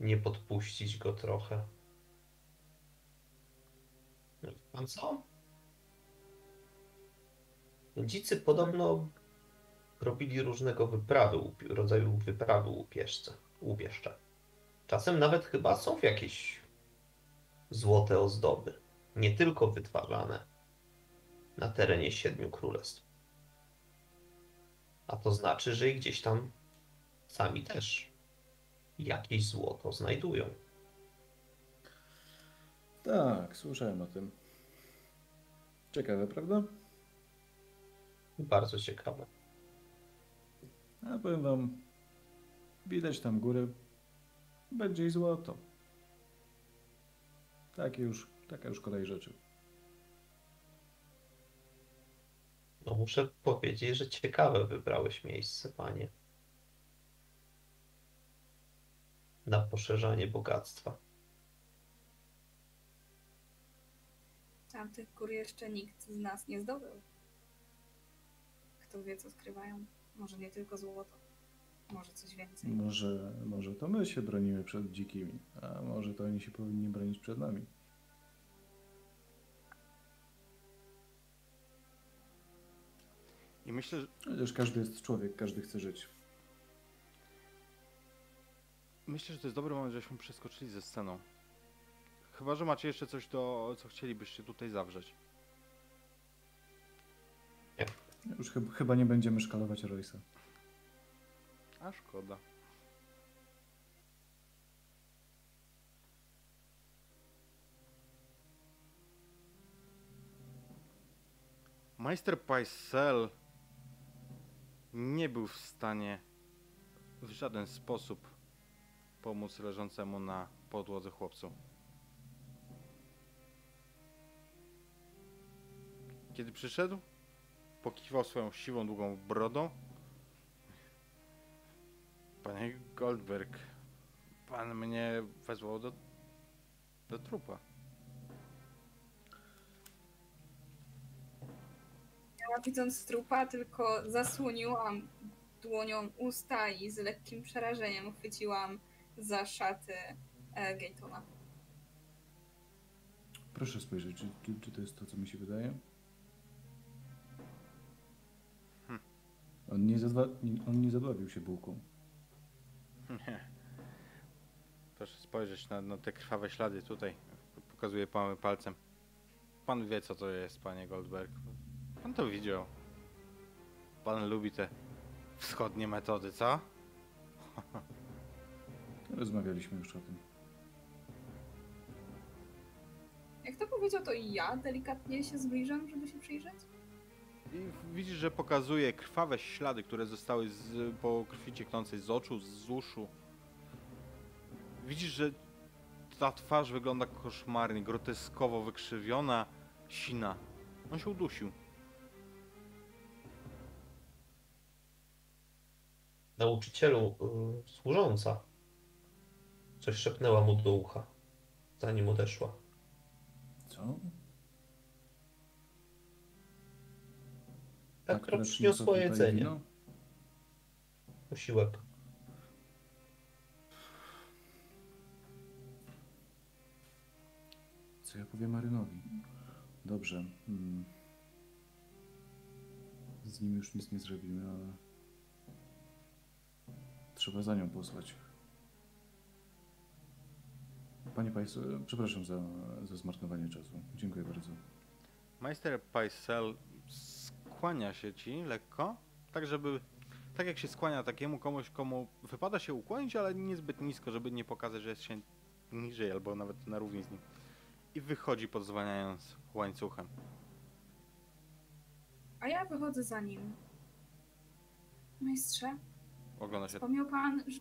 nie podpuścić go trochę. Pan co? Dzicy podobno robili różnego wyprawy, rodzaju wyprawy łupieżce, łupieżcze. Czasem nawet chyba są jakieś złote ozdoby, nie tylko wytwarzane na terenie Siedmiu Królestw. A to znaczy, że i gdzieś tam sami też jakieś złoto znajdują. Tak, słyszałem o tym. Ciekawe, prawda? Bardzo ciekawe. A powiem wam, widać tam górę, będzie i złoto. Takie już, taka już kolej rzeczy. No muszę powiedzieć, że ciekawe wybrałeś miejsce, panie. Na poszerzanie bogactwa. Tamtych gór jeszcze nikt z nas nie zdobył. Kto wie, co skrywają. Może nie tylko złoto. Może coś więcej. Może, może to my się bronimy przed dzikimi, a może to oni się powinni bronić przed nami. I myślę, że, Chociaż każdy jest człowiek, każdy chce żyć. myślę, że to jest dobry moment, żeśmy przeskoczyli ze sceną. Chyba, że macie jeszcze coś, do, co chcielibyście tutaj zawrzeć. Już chyb, chyba nie będziemy szkalować Roysa. A szkoda. Majster Paisel nie był w stanie w żaden sposób pomóc leżącemu na podłodze chłopcu. Kiedy przyszedł, pokiwał swoją siwą, długą brodą Panie Goldberg, pan mnie wezwał do, do trupa. Ja widząc trupa, tylko zasłoniłam dłonią usta i z lekkim przerażeniem chwyciłam za szaty e, Gatona. Proszę spojrzeć, czy, czy, czy to jest to, co mi się wydaje? On, nie on nie zadławił się bułką. Nie. Proszę spojrzeć na, na te krwawe ślady tutaj. Pokazuje pan palcem. Pan wie, co to jest, panie Goldberg. Pan to widział. Pan lubi te wschodnie metody, co? *laughs* Rozmawialiśmy już o tym. Jak to powiedział, to i ja delikatnie się zbliżam, żeby się przyjrzeć. I widzisz, że pokazuje krwawe ślady, które zostały z, po krwi cieknącej z oczu, z uszu. Widzisz, że ta twarz wygląda koszmarnie, groteskowo wykrzywiona, sina. On się udusił. Nauczycielu, y, służąca. Coś szepnęła mu do ucha, zanim odeszła. Co? Tak, lecz przyniosła tutaj jedzenie, posiłek. Co ja powiem Marynowi? Dobrze. mm. Z nim już nic nie zrobimy, ale trzeba za nią posłać. Panie Pajs, przepraszam za, za zmarnowanie czasu. Dziękuję bardzo. Majster Paisel skłania się ci lekko, tak żeby, tak jak się skłania takiemu komuś, komu wypada się ukłonić, ale niezbyt nisko, żeby nie pokazać, że jest się niżej albo nawet na równi z nim. I wychodzi podzwaniając łańcuchem. A ja wychodzę za nim. Mistrze, Ogląda się. wspomniał pan, że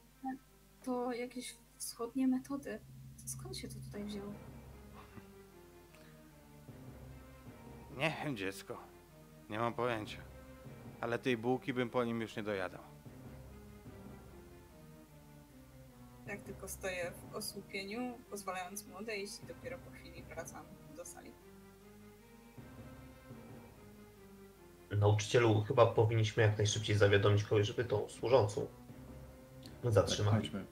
to jakieś wschodnie metody. Skąd się to tutaj wzięło? Nie wiem, dziecko. Nie mam pojęcia. Ale tej bułki bym po nim już nie dojadał. Jak tylko stoję w osłupieniu, pozwalając mu odejść i dopiero po chwili wracam do sali. Nauczycielu, chyba powinniśmy jak najszybciej zawiadomić kogoś, żeby tą służącą Tak, zatrzymali. chodźmy.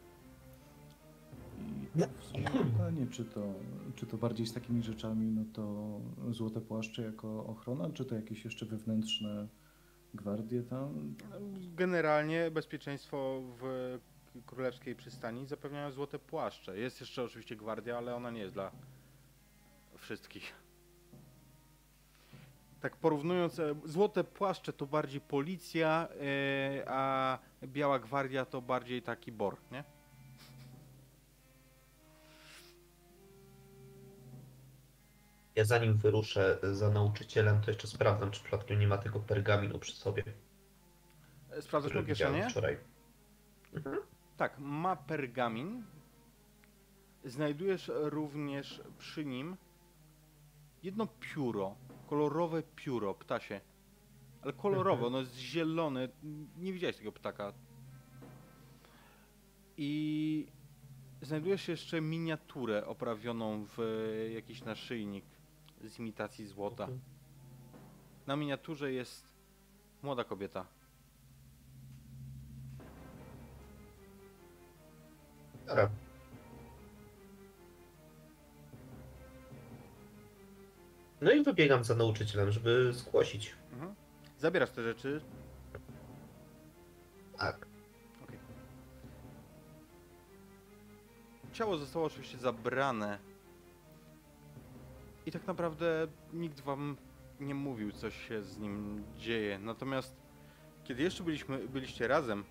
Pytanie, czy to, czy to bardziej z takimi rzeczami, no to złote płaszcze jako ochrona, czy to jakieś jeszcze wewnętrzne gwardie tam? Generalnie bezpieczeństwo w królewskiej przystani zapewniają złote płaszcze. Jest jeszcze oczywiście gwardia, ale ona nie jest dla wszystkich. Tak porównując, e, złote płaszcze to bardziej policja, e, a biała gwardia to bardziej taki bor, nie? Ja zanim wyruszę za nauczycielem, to jeszcze sprawdzam, czy przypadkiem nie ma tego pergaminu przy sobie. Sprawdzasz mu kieszenie? wczoraj. Mhm. Tak, ma pergamin. Znajdujesz również przy nim jedno pióro, kolorowe pióro, ptasie. Ale kolorowe, Mhm. ono jest zielone. Nie widziałeś tego ptaka. I znajdujesz jeszcze miniaturę oprawioną w jakiś naszyjnik z imitacji złota. Mhm. Na miniaturze jest młoda kobieta. Dobra. No i wybiegam za nauczycielem, żeby zgłosić. Mhm. Zabierasz te rzeczy, Tak. Ciało zostało oczywiście zabrane. I tak naprawdę nikt wam nie mówił, co się z nim dzieje. Natomiast kiedy jeszcze byliśmy, byliście razem,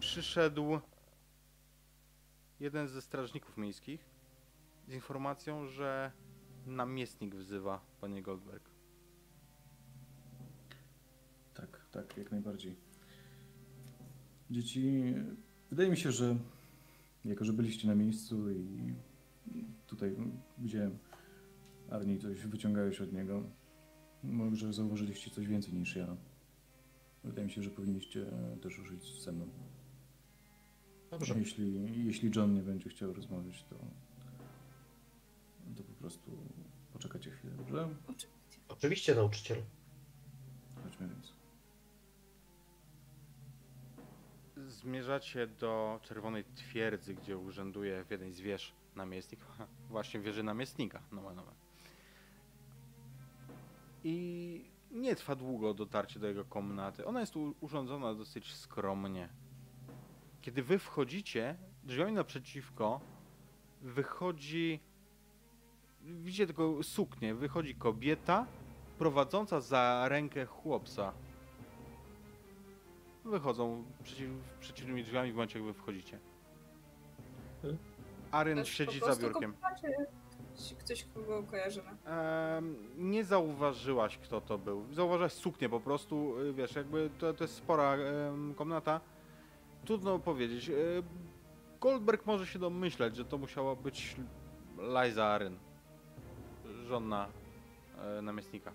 przyszedł jeden ze strażników miejskich z informacją, że namiestnik wzywa panie Goldberg. Tak, tak, jak najbardziej. Dzieci, wydaje mi się, że jako, że byliście na miejscu i tutaj widziałem Arni coś wyciągałeś od niego, może zauważyliście coś więcej niż ja. Wydaje mi się, że powinniście też użyć ze mną. Dobrze. Jeśli, jeśli John nie będzie chciał rozmawiać, to, to po prostu poczekacie chwilę, dobrze? Oczywiście. Oczywiście, nauczyciel. Chodźmy więc. Zmierzacie do Czerwonej Twierdzy, gdzie urzęduje w jednej z wież namiestnik. *laughs* Właśnie wieży namiestnika, nomen omen. I nie trwa długo dotarcie do jego komnaty. Ona jest urządzona dosyć skromnie. Kiedy wy wchodzicie, drzwiami naprzeciwko wychodzi... Widzicie tylko suknię. Wychodzi kobieta prowadząca za rękę chłopca. Wychodzą przeciw, przeciwnymi drzwiami w momencie, jak wy wchodzicie. Hmm. Aryn jest siedzi za biurkiem. czy ktoś- Ktoś, kogo kojarzymy. Em, nie zauważyłaś, kto to był. Zauważyłaś suknię po prostu, y, wiesz, jakby to, to jest spora em, komnata. Trudno powiedzieć. Y, Goldberg może się domyśleć, że to musiała być Liza Aryn, żona e, namiestnika.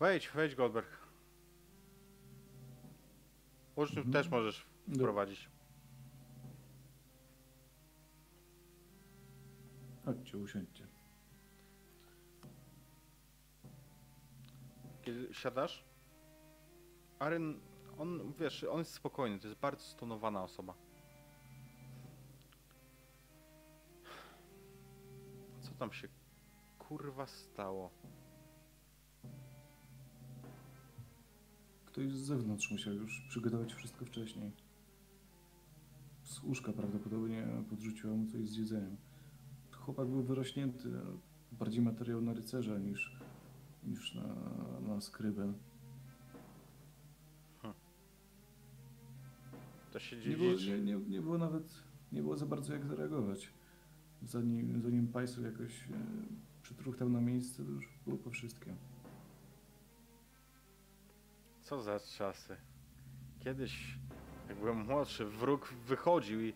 Wejdź, wejdź Goldberg. Uczniów Mhm. też możesz wprowadzić. Chodźcie, usiądźcie. Kiedy siadasz, Aryn, on, wiesz, on jest spokojny, to jest bardzo stonowana osoba. Co tam się kurwa stało? Ktoś z zewnątrz musiał już przygotować wszystko wcześniej. Z łóżka prawdopodobnie podrzuciła mu coś z jedzeniem. Chłopak był wyrośnięty, bardziej materiał na rycerza niż, niż na, na skrybę. To się Nie było, nie, nie, nie było nawet, nie było za bardzo jak zareagować. Zanim, zanim Pajsu jakoś e, przytruchtał na miejsce, to już było po wszystkim. Co za czasy. Kiedyś, jak byłem młodszy, wróg wychodził i,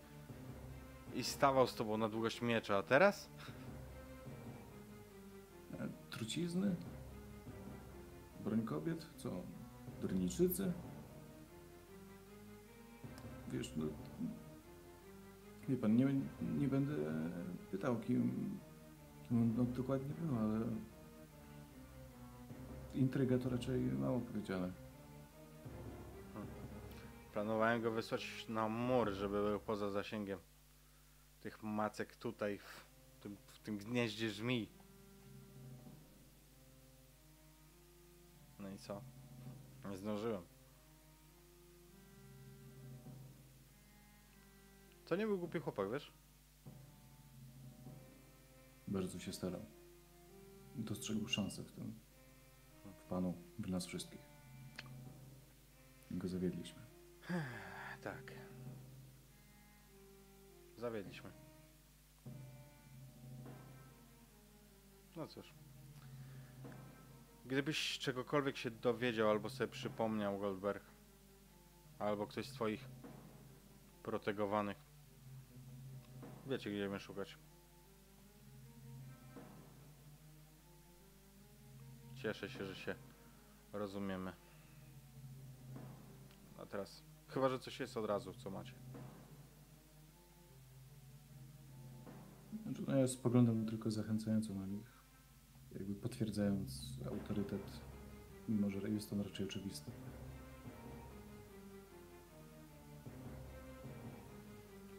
i stawał z tobą na długość miecza, a teraz? Trucizny? Broń kobiet? Co? Durniczycy? Wiesz, no... Wie pan, nie, nie będę pytał, kim, No, no dokładnie było, ale... Intryga to raczej mało powiedziane. Planowałem go wysłać na mur, żeby był poza zasięgiem tych macek tutaj, w tym, w tym gnieździe żmij. No i co? Nie zdążyłem. To nie był głupi chłopak, wiesz? Bardzo się starał. Dostrzegł szansę w tym. W panu, w nas wszystkich. Go zawiedliśmy. Tak. Zawiedliśmy. No cóż. Gdybyś czegokolwiek się dowiedział albo sobie przypomniał, Goldberg, albo ktoś z twoich protegowanych, wiecie gdzie mnie szukać. Cieszę się, że się rozumiemy. A teraz, chyba że coś jest od razu, co macie. Znaczy, no ja spoglądam tylko zachęcająco na nich, jakby potwierdzając autorytet, mimo że jest on raczej oczywisty.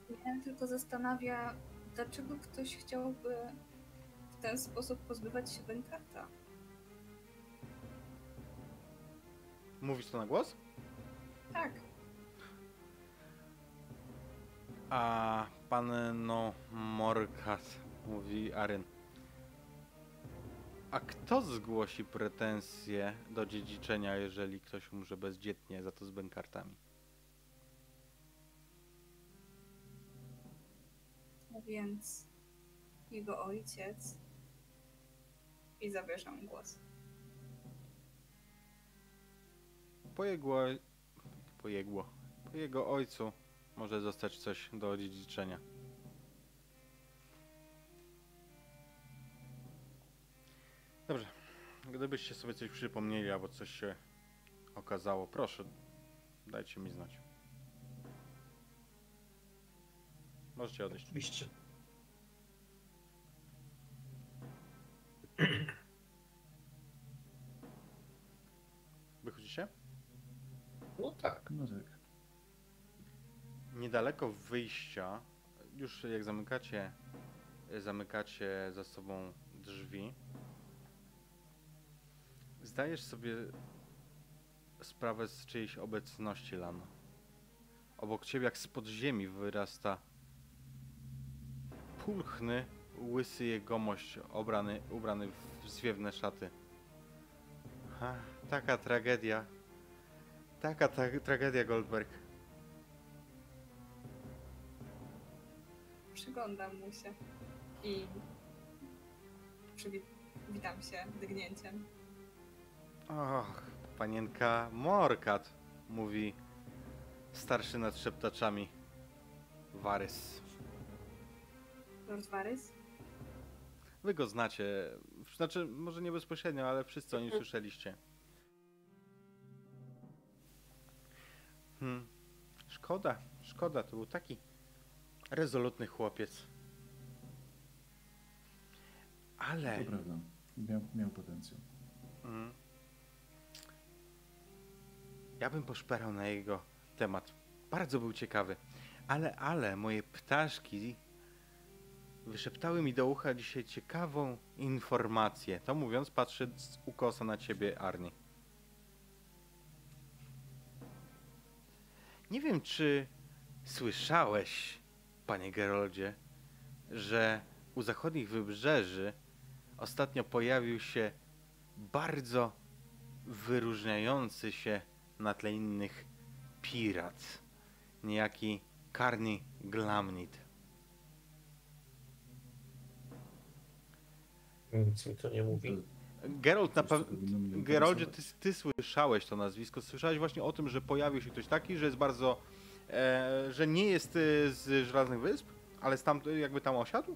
Mnie tylko zastanawia, dlaczego ktoś chciałby w ten sposób pozbywać się Benkarta. Mówisz to na głos? Tak, A pan no Morkat, mówi Aryn. A kto zgłosi pretensje do dziedziczenia, jeżeli ktoś umrze bezdzietnie za to z bękartami? no więc jego ojciec i zabierzam głos. Po jego, po jego, po jego ojcu może zostać coś do dziedziczenia. Dobrze. Gdybyście sobie coś przypomnieli albo coś się okazało, proszę, dajcie mi znać. Możecie odejść. Oczywiście. Wychodzicie? No tak. No tak. Niedaleko wyjścia, już jak zamykacie, zamykacie za sobą drzwi, zdajesz sobie sprawę z czyjejś obecności, Lan. Obok ciebie, jak z podziemi, wyrasta pulchny, łysy jegomość, obrany, ubrany w zwiewne szaty. Ha, taka tragedia. Taka ta tragedia, Goldberg. Przyglądam mu się i przywi- witam się drgnięciem. Och, panienka Morkat, mówi starszy nad szeptaczami. Warys. Lord Varys? Wy go znacie. Znaczy, może nie bezpośrednio, ale wszyscy o nim słyszeliście. Hmm. Szkoda, szkoda, to był taki rezolutny chłopiec. Ale. To prawda. Miał, miał potencjał. Mm. Ja bym poszperał na jego temat. Bardzo był ciekawy. Ale, ale, moje ptaszki wyszeptały mi do ucha dzisiaj ciekawą informację. To mówiąc, patrzę z ukosa na ciebie, Arni. Nie wiem, czy słyszałeś, panie Geroldzie, że u zachodnich wybrzeży ostatnio pojawił się bardzo wyróżniający się na tle innych pirat. Niejaki Karni Glamnit. Nic mi to nie mówi. Geralt na Geraldzie, ty, ty słyszałeś to nazwisko. Słyszałeś właśnie o tym, że pojawił się ktoś taki, że jest bardzo. E, że nie jest e, z Żelaznych Wysp, ale tam, jakby tam osiadł.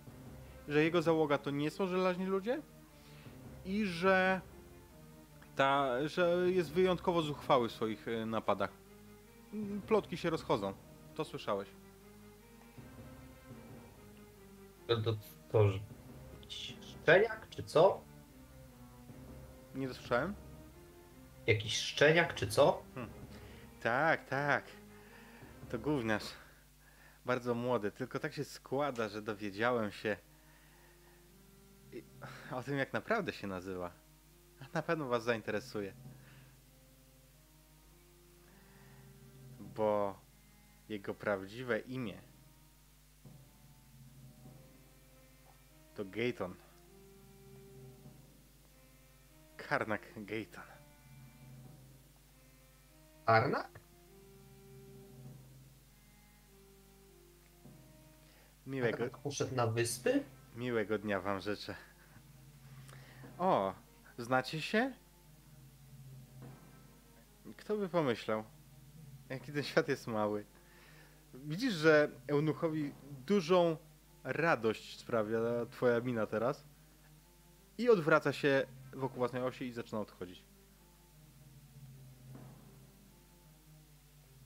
Że jego załoga to nie są żelaźni ludzie. I że. Ta, że jest wyjątkowo zuchwały w swoich e, napadach. Plotki się rozchodzą. To słyszałeś. To, to, szczeniak, czy co? Nie dosłyszałem? Jakiś szczeniak, czy co? Tak, tak. To gówniarz. Bardzo młody, tylko tak się składa, że dowiedziałem się o tym, jak naprawdę się nazywa. Na pewno was zainteresuje. Bo jego prawdziwe imię to Gayton. Karnak Gayton. Arnak? Miłego, Arnak poszedł na wyspy? Miłego dnia wam życzę. O, znacie się? Kto by pomyślał? Jaki ten świat jest mały. Widzisz, że Eunuchowi dużą radość sprawia twoja mina teraz? I odwraca się wokół własnej osi i zaczyna odchodzić.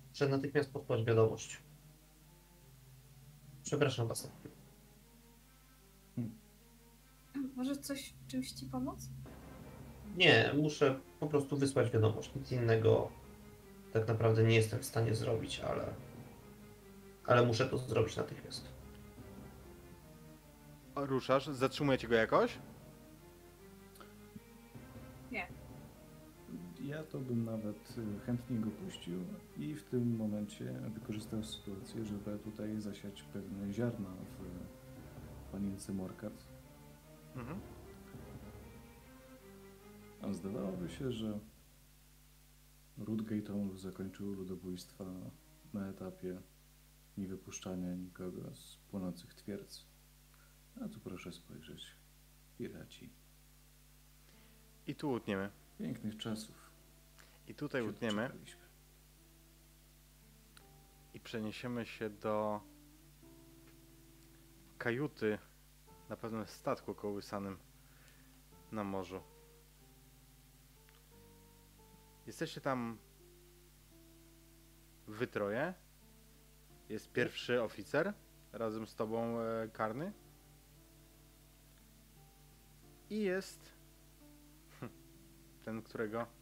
Muszę natychmiast posłać wiadomość. Przepraszam was. Może coś, czymś ci pomóc? Nie, muszę po prostu wysłać wiadomość. Nic innego tak naprawdę nie jestem w stanie zrobić, ale. Ale muszę to zrobić natychmiast. Ruszasz? Zatrzymujecie go jakoś? Ja to bym nawet y, chętnie go puścił i w tym momencie wykorzystał sytuację, żeby tutaj zasiać pewne ziarna w panience Morkat. Mhm. A zdawałoby się, że ród Gateonów zakończył ludobójstwa na etapie niewypuszczania nikogo z płonących twierdz. A tu proszę spojrzeć. Piraci. I tu utniemy. Pięknych czasów. I tutaj utniemy. i przeniesiemy się do kajuty na pewnym statku kołysanym na morzu. Jesteście tam wy troje. Jest pierwszy oficer razem z tobą e, karny. I jest *laughs* ten, którego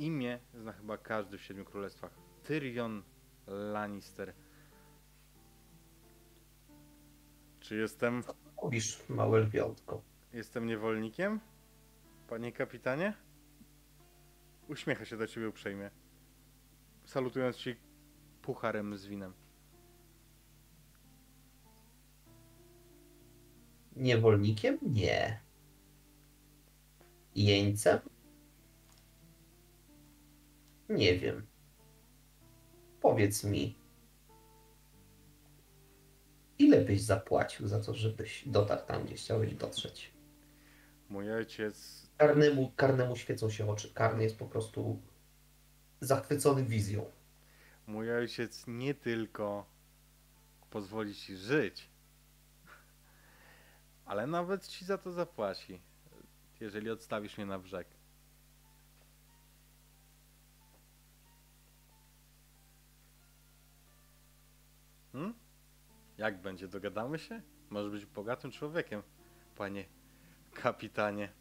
imię zna chyba każdy w Siedmiu Królestwach. Tyrion Lannister. Czy jestem, Mówisz, małe lwiątko. jestem niewolnikiem? Panie kapitanie? Uśmiecha się do ciebie uprzejmie. Salutując ci pucharem z winem. Niewolnikiem? Nie. Jeńcem? Nie wiem. Powiedz mi, ile byś zapłacił za to, żebyś dotarł tam, gdzie chciałeś dotrzeć? Mój ojciec Karnemu, karnemu świecą się oczy. Karny jest po prostu zachwycony wizją. Mój ojciec nie tylko pozwoli ci żyć, ale nawet ci za to zapłaci, jeżeli odstawisz mnie na brzeg. Hmm? Jak będzie? Dogadamy się? Możesz być bogatym człowiekiem, panie kapitanie.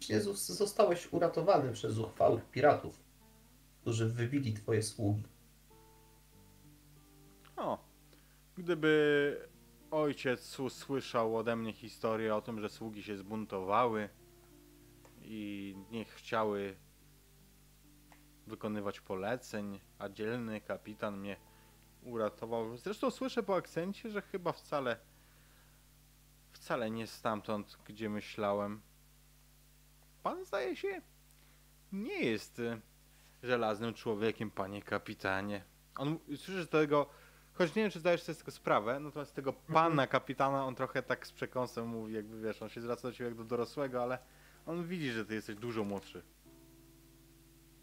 Zos- zostałeś uratowany przez zuchwałych piratów, którzy wybili twoje sługi. O, gdyby ojciec usłyszał ode mnie historię o tym, że sługi się zbuntowały i nie chciały wykonywać poleceń, a dzielny kapitan mnie uratował. Zresztą słyszę po akcencie, że chyba wcale wcale nie stamtąd, gdzie myślałem. Pan zdaje się nie jest y, żelaznym człowiekiem, panie kapitanie. On słyszy tego Choć nie wiem, czy zdajesz sobie z tego sprawę, natomiast tego pana kapitana on trochę tak z przekąsem mówi, jakby wiesz, on się zwraca do ciebie jak do dorosłego, ale on widzi, że ty jesteś dużo młodszy.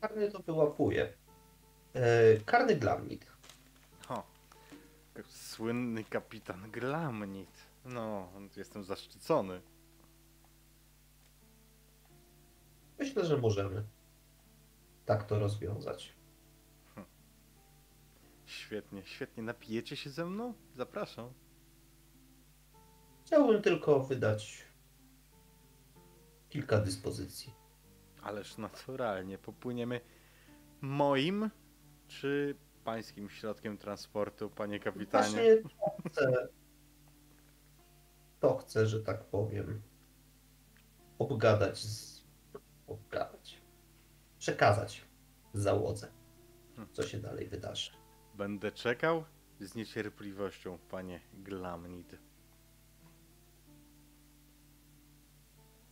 Karny to wyłapuje. E, karny Glamnit. Słynny kapitan Glamnit. No, jestem zaszczycony. Myślę, że możemy tak to rozwiązać. Świetnie, świetnie. Napijecie się ze mną? Zapraszam. Chciałbym tylko wydać kilka dyspozycji. Ależ naturalnie, popłyniemy moim czy pańskim środkiem transportu, panie kapitanie? Właśnie to chcę, to chcę, że tak powiem, obgadać, z, obgadać, przekazać załodze, co się dalej wydarzy. Będę czekał z niecierpliwością, panie Glamnid.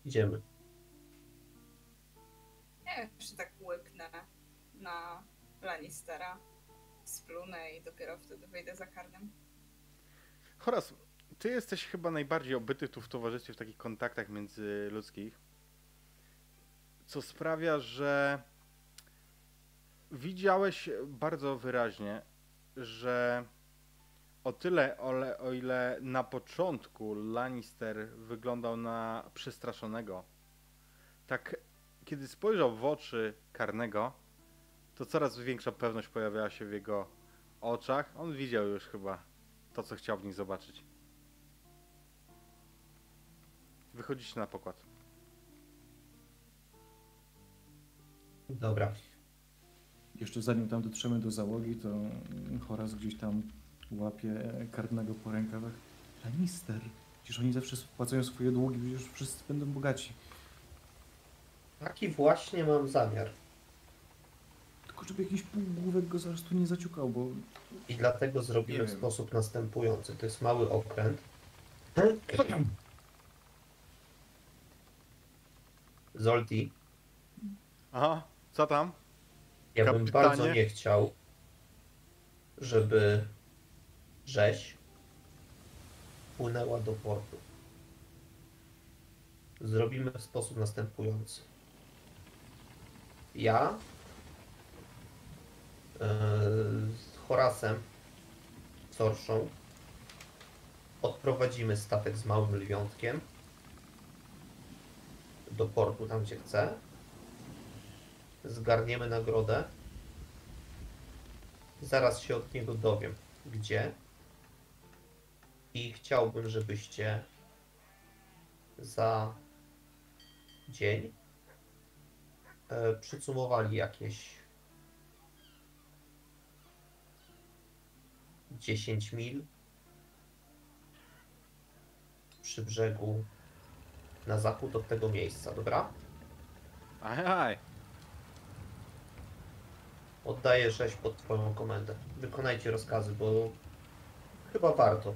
Idziemy. Ja jeszcze tak łyknę na Lannistera, splunę i dopiero wtedy wyjdę za karnem. Horas, ty jesteś chyba najbardziej obyty tu w towarzystwie, w takich kontaktach międzyludzkich, co sprawia, że widziałeś bardzo wyraźnie, że o tyle, o, le, o ile na początku Lannister wyglądał na przestraszonego, tak kiedy spojrzał w oczy Karnego, to coraz większa pewność pojawiała się w jego oczach. On widział już chyba to, co chciał w nich zobaczyć. Wychodzicie na pokład. Dobra. Jeszcze zanim tam dotrzemy do załogi, to Horaz gdzieś tam łapie karnego po rękawach. Lannister, przecież oni zawsze spłacają swoje długi, przecież wszyscy będą bogaci. Taki właśnie mam zamiar. Tylko żeby jakiś półgłówek go zaraz tu nie zaciukał, bo I dlatego zrobiłem w sposób następujący. To jest mały okręt. *clears throat* Zolti, Aha, co tam? ja bym Kapitanie? bardzo nie chciał, żeby rzeź płynęła do portu. Zrobimy w sposób następujący. Ja z Horasem, Sorszą odprowadzimy statek z małym lwiątkiem do portu, tam gdzie chce. Zgarniemy nagrodę. Zaraz się od niego dowiem, gdzie. I chciałbym, żebyście za dzień e, przycumowali jakieś 10 mil przy brzegu na zachód od tego miejsca, dobra? Aj, aj. Oddaję rzeź pod Twoją komendę. Wykonajcie rozkazy, bo chyba warto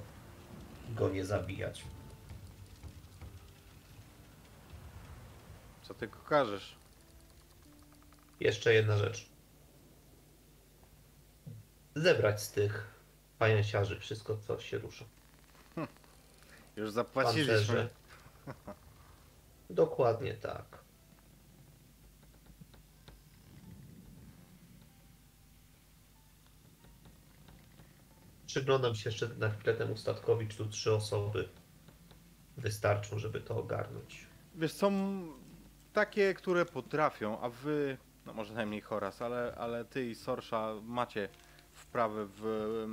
go nie zabijać. Co ty każesz? Jeszcze jedna rzecz. Zebrać z tych pajęsiarzy wszystko, co się rusza. Już zapłaciliśmy. Pancerze. *laughs* Dokładnie tak. Przyglądam się jeszcze na chwilę temu statkowi, czy tu trzy osoby wystarczą, żeby to ogarnąć. Wiesz, są takie, które potrafią, a wy, no może najmniej Horas, ale, ale ty i Sorsza macie wprawę w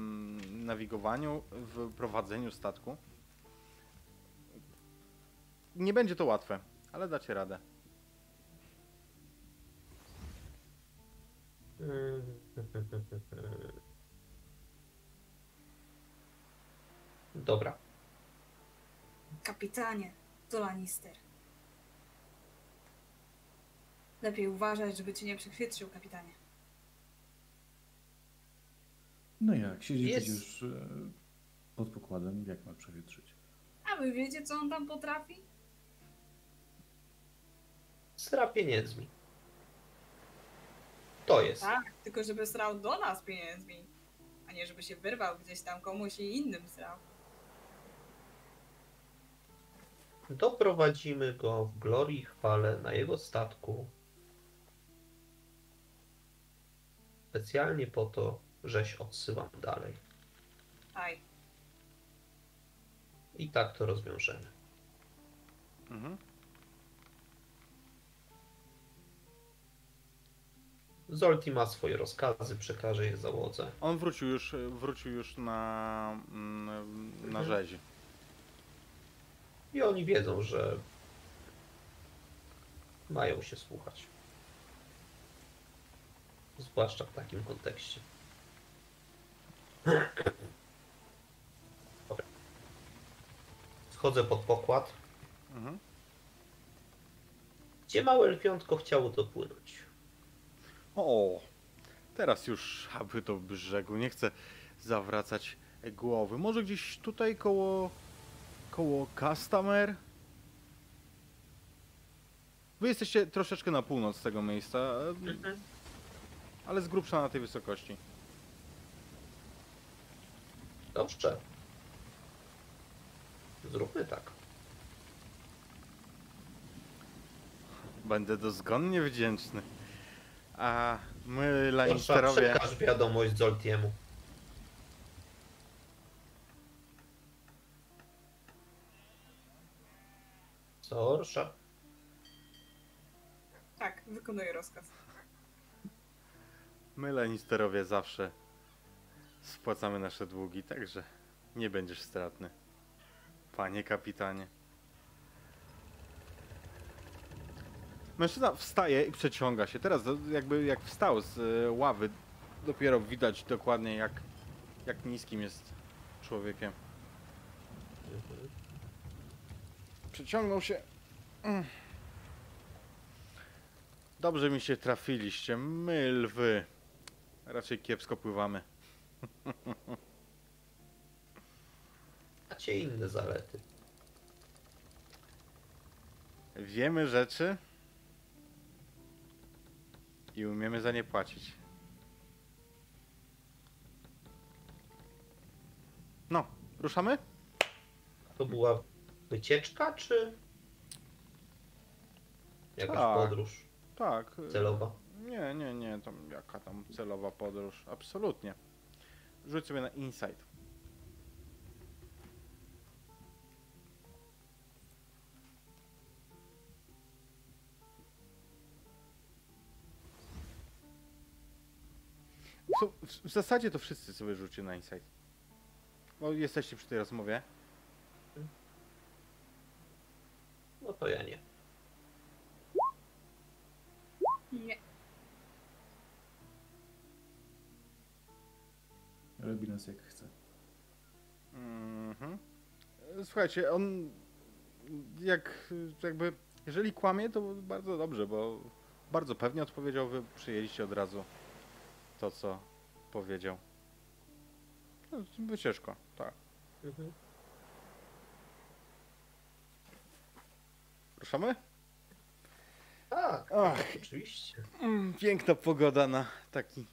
nawigowaniu, w prowadzeniu statku. Nie będzie to łatwe, ale dacie radę. *laughs* Dobra. Kapitanie, to Lannister. Lepiej uważać, żeby cię nie przechwytrzył, kapitanie. No jak, siedzi Jest. przecież e, pod pokładem, jak ma przewietrzyć? A wy wiecie, co on tam potrafi? Sra pieniędzmi. To jest. Tak, tylko żeby srał do nas pieniędzmi, a nie żeby się wyrwał gdzieś tam komuś i innym srał. Doprowadzimy go w glorii i chwale na jego statku. Specjalnie po to, żeś odsyłam dalej. Aj, I tak to rozwiążemy. Mhm. Zolti ma swoje rozkazy, przekaże je załodze. On wrócił już, wrócił już na, mm, na Mhm. rzezi. I oni wiedzą, że mają się słuchać. Zwłaszcza w takim kontekście. Dobra. Schodzę pod pokład. Mhm. Gdzie małe lwiątko chciało dopłynąć? O, teraz już aby do brzegu. Nie chcę zawracać głowy. Może gdzieś tutaj koło koło Customer? Wy jesteście troszeczkę na północ tego miejsca, ale z grubsza na tej wysokości. Dobrze. Zróbmy tak. Będę dozgonnie wdzięczny. A my, Proszę, Lannisterowie... przekaż wiadomość Zoltiemu. Sorsza. Tak, wykonuję rozkaz. My, Lannisterowie, zawsze spłacamy nasze długi, także nie będziesz stratny. Panie kapitanie. Mężczyzna wstaje i przeciąga się. Teraz jakby jak wstał z e, ławy, dopiero widać dokładnie jak, jak niskim jest człowiekiem. Przeciągnął się. Mm. Dobrze mi się trafiliście. My, lwy. Raczej kiepsko pływamy. Macie inne zalety. Wiemy rzeczy i umiemy za nie płacić. No, ruszamy? To była wycieczka, czy jakaś Tak. podróż Tak. celowa? Nie, nie, nie, tam jaka tam celowa podróż. Absolutnie. Rzuć sobie na insight. W, w zasadzie to wszyscy sobie rzucie na insight. Bo jesteście przy tej rozmowie. No to ja. Nie. Robi nas jak chce. Mhm. Słuchajcie, on jak jakby, jeżeli kłamie, to bardzo dobrze, bo bardzo pewnie odpowiedział, wy przyjęliście od razu to, co powiedział. No, wycieczka, tak. Mhm. Ruszamy? Tak, Ach. oczywiście. Mm, piękna pogoda na taki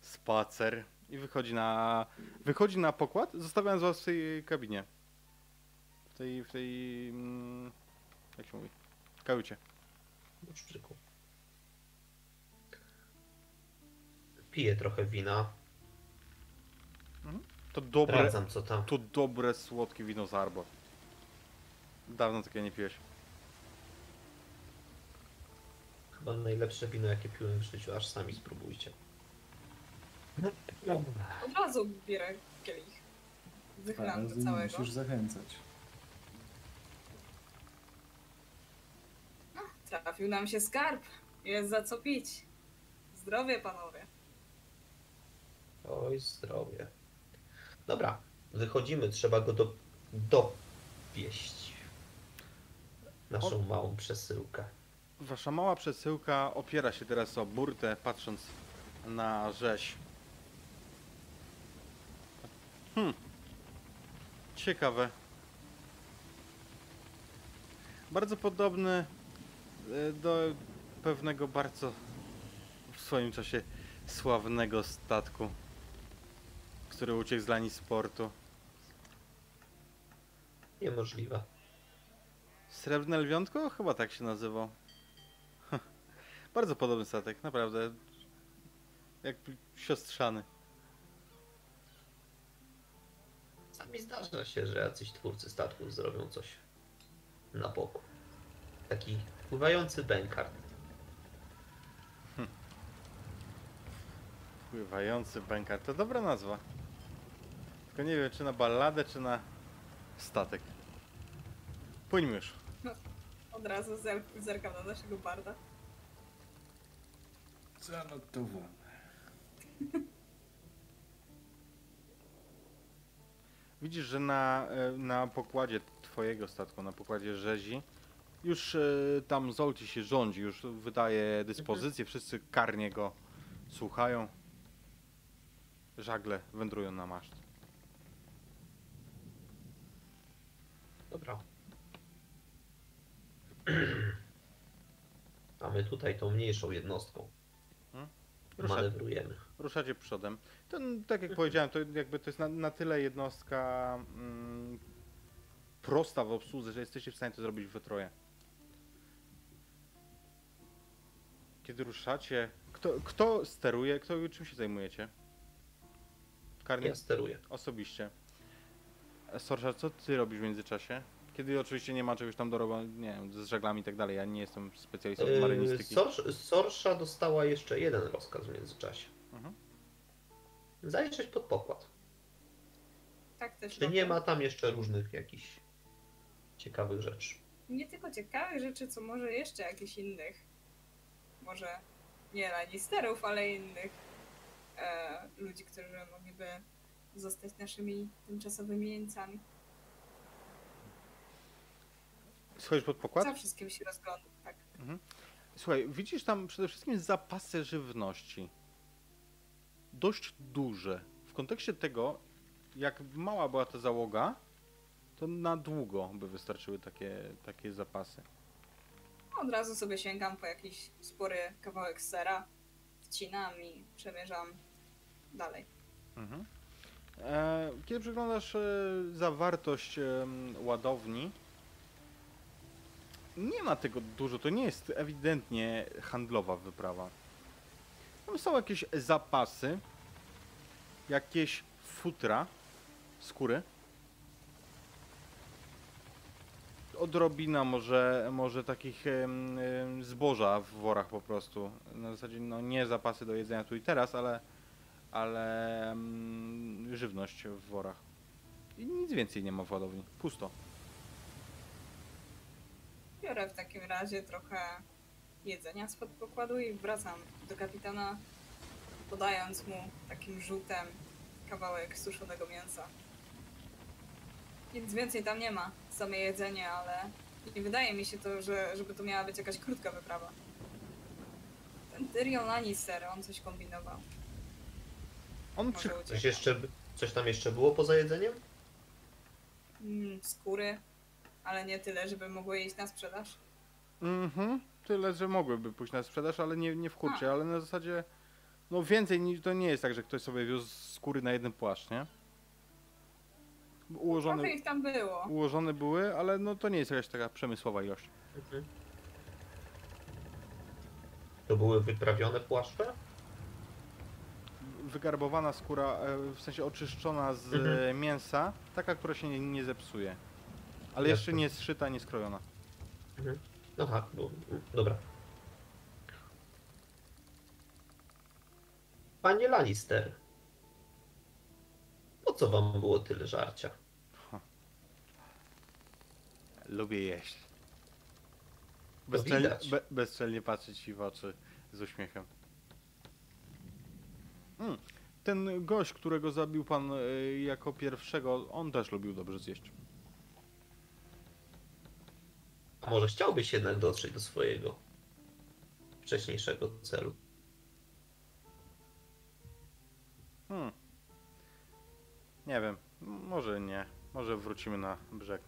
spacer. I wychodzi na, wychodzi na pokład, zostawiając was w tej kabinie. W tej, w tej, mm, jak się mówi, kajucie. Do szczyku. Piję trochę wina. To dobre, Sprawdzam co tam. to dobre, słodkie wino z Arbor. Dawno takiego nie piłeś. Chyba najlepsze wino jakie piłem w życiu, aż sami spróbujcie. Od razu bierę kielich. Wychylam do nie całego. musisz zachęcać. Trafił nam się skarb. Jest za co pić. Zdrowie, panowie. Oj, zdrowie. Dobra, wychodzimy, trzeba go do, dowieść. Naszą małą przesyłkę. Wasza mała przesyłka opiera się teraz o burtę, patrząc na rzeź. Hmm. Ciekawe. Bardzo podobny e, do pewnego bardzo w swoim czasie sławnego statku, który uciekł z lani sportu. Niemożliwe. Srebrne Lwiątko? Chyba tak się nazywał. Bardzo podobny statek, naprawdę. Jak siostrzany. Czasami zdarza się, że jacyś twórcy statków zrobią coś na boku. Taki pływający bękart. Pływający bękar. To dobra nazwa. Tylko nie wiem, czy na balladę, czy na statek. Płyńmy już. Od razu zer zerkam na naszego barda. Zanotowane. *laughs* Widzisz, że na, e, na pokładzie twojego statku, na pokładzie rzezi, już e, tam Zolci się rządzi, już wydaje dyspozycje, wszyscy karnie go słuchają. Żagle wędrują na maszt. Dobra. *clears throat* A my tutaj tą mniejszą jednostką Rusza, manewrujemy. Ruszacie przodem. Ten, tak jak powiedziałem, to jakby to jest na, na tyle jednostka mm, prosta w obsłudze, że jesteście w stanie to zrobić we troje. Kiedy ruszacie, kto, kto steruje, kto czym się zajmujecie? Karnie? Ja steruję. Osobiście. Sorsza, co ty robisz w międzyczasie? Kiedy oczywiście nie ma czegoś tam do roboty, nie wiem, z żaglami i tak dalej. Ja nie jestem specjalistą Yy, marynistyki. Sor- Sorsza dostała jeszcze jeden rozkaz w międzyczasie. Mhm. Zajrzeć pod pokład. Tak też Czy nie ma tam jeszcze różnych jakichś ciekawych rzeczy? Nie tylko ciekawych rzeczy, co może jeszcze jakichś innych. Może nie Lannisterów, ale innych e, ludzi, którzy mogliby zostać naszymi tymczasowymi jeńcami. Schodzisz pod pokład? Za wszystkim się rozglądam, tak. Słuchaj, widzisz tam przede wszystkim zapasy żywności. Dość duże. W kontekście tego, jak mała była ta załoga, to na długo by wystarczyły takie, takie zapasy. Od razu sobie sięgam po jakiś spory kawałek sera, wcinam i przemierzam dalej. Mhm. E, kiedy przeglądasz e, zawartość em, ładowni, nie ma tego dużo, to nie jest ewidentnie handlowa wyprawa. Tam są jakieś zapasy, jakieś futra, skóry. Odrobina może, może takich zboża w worach po prostu. Na zasadzie no nie zapasy do jedzenia tu i teraz, ale ale żywność w worach. I nic więcej nie ma w ładowni. Pusto. Biorę w takim razie trochę jedzenia spod pokładu i wracam do kapitana, podając mu takim rzutem kawałek suszonego mięsa. Nic więcej tam nie ma, same jedzenie, ale nie wydaje mi się to, że, żeby to miała być jakaś krótka wyprawa. Ten Tyrion Lannister, on coś kombinował. On przy... Coś, jeszcze, coś tam jeszcze było poza jedzeniem? Mm, skóry, ale nie tyle, żeby mogły iść na sprzedaż. Mhm. Tyle, że mogłyby pójść na sprzedaż, ale nie, nie w hurcie, ale na zasadzie no więcej niż to nie jest tak, że ktoś sobie wiózł skóry na jeden płaszcz, nie? Ułożone, Trochę ich tam było. ułożone były, ale no to nie jest jakaś taka przemysłowa ilość. Mhm. To były wyprawione płaszcze? Wygarbowana skóra, e, w sensie oczyszczona z Mhm. mięsa, taka, która się nie, nie zepsuje. Ale Jasne. jeszcze nie jest szyta, nie skrojona. Mhm. Aha, bo, dobra. Panie Lannister, po co wam było tyle żarcia? Lubię jeść. Bezczelnie, be, bezczelnie patrzeć ci w oczy z uśmiechem. Mm, ten gość, którego zabił pan y, jako pierwszego, on też lubił dobrze zjeść. A może chciałbyś jednak dotrzeć do swojego wcześniejszego celu? Hmm. Nie wiem, może nie. Może wrócimy na brzeg.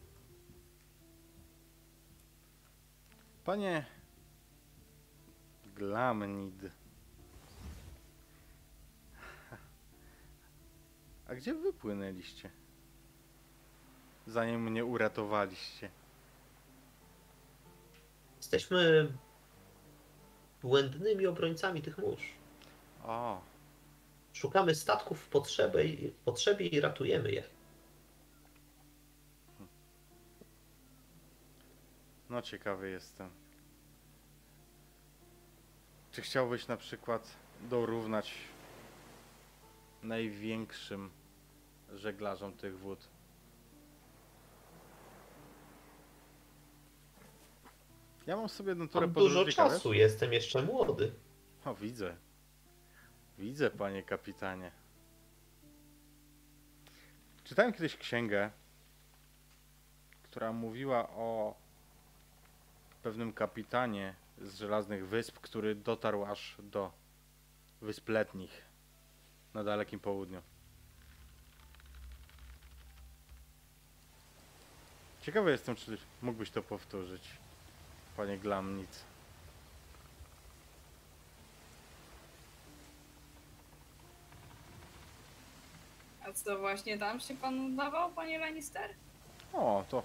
Panie Glamnid. A gdzie wypłynęliście? Zanim mnie uratowaliście. Jesteśmy błędnymi obrońcami tych mórz. O, Szukamy statków w potrzebie, w potrzebie i ratujemy je. no ciekawy jestem. Czy chciałbyś na przykład dorównać największym żeglarzom tych wód? Ja mam sobie naturę Mam dużo czasu, jestem jeszcze młody. O, widzę. Widzę, panie kapitanie. Czytałem kiedyś księgę, która mówiła o pewnym kapitanie z Żelaznych Wysp, który dotarł aż do Wysp Letnich na dalekim południu. Ciekawy jestem, czy mógłbyś to powtórzyć, panie Glamnic. A co właśnie tam się pan udawał, panie Lannister? O, to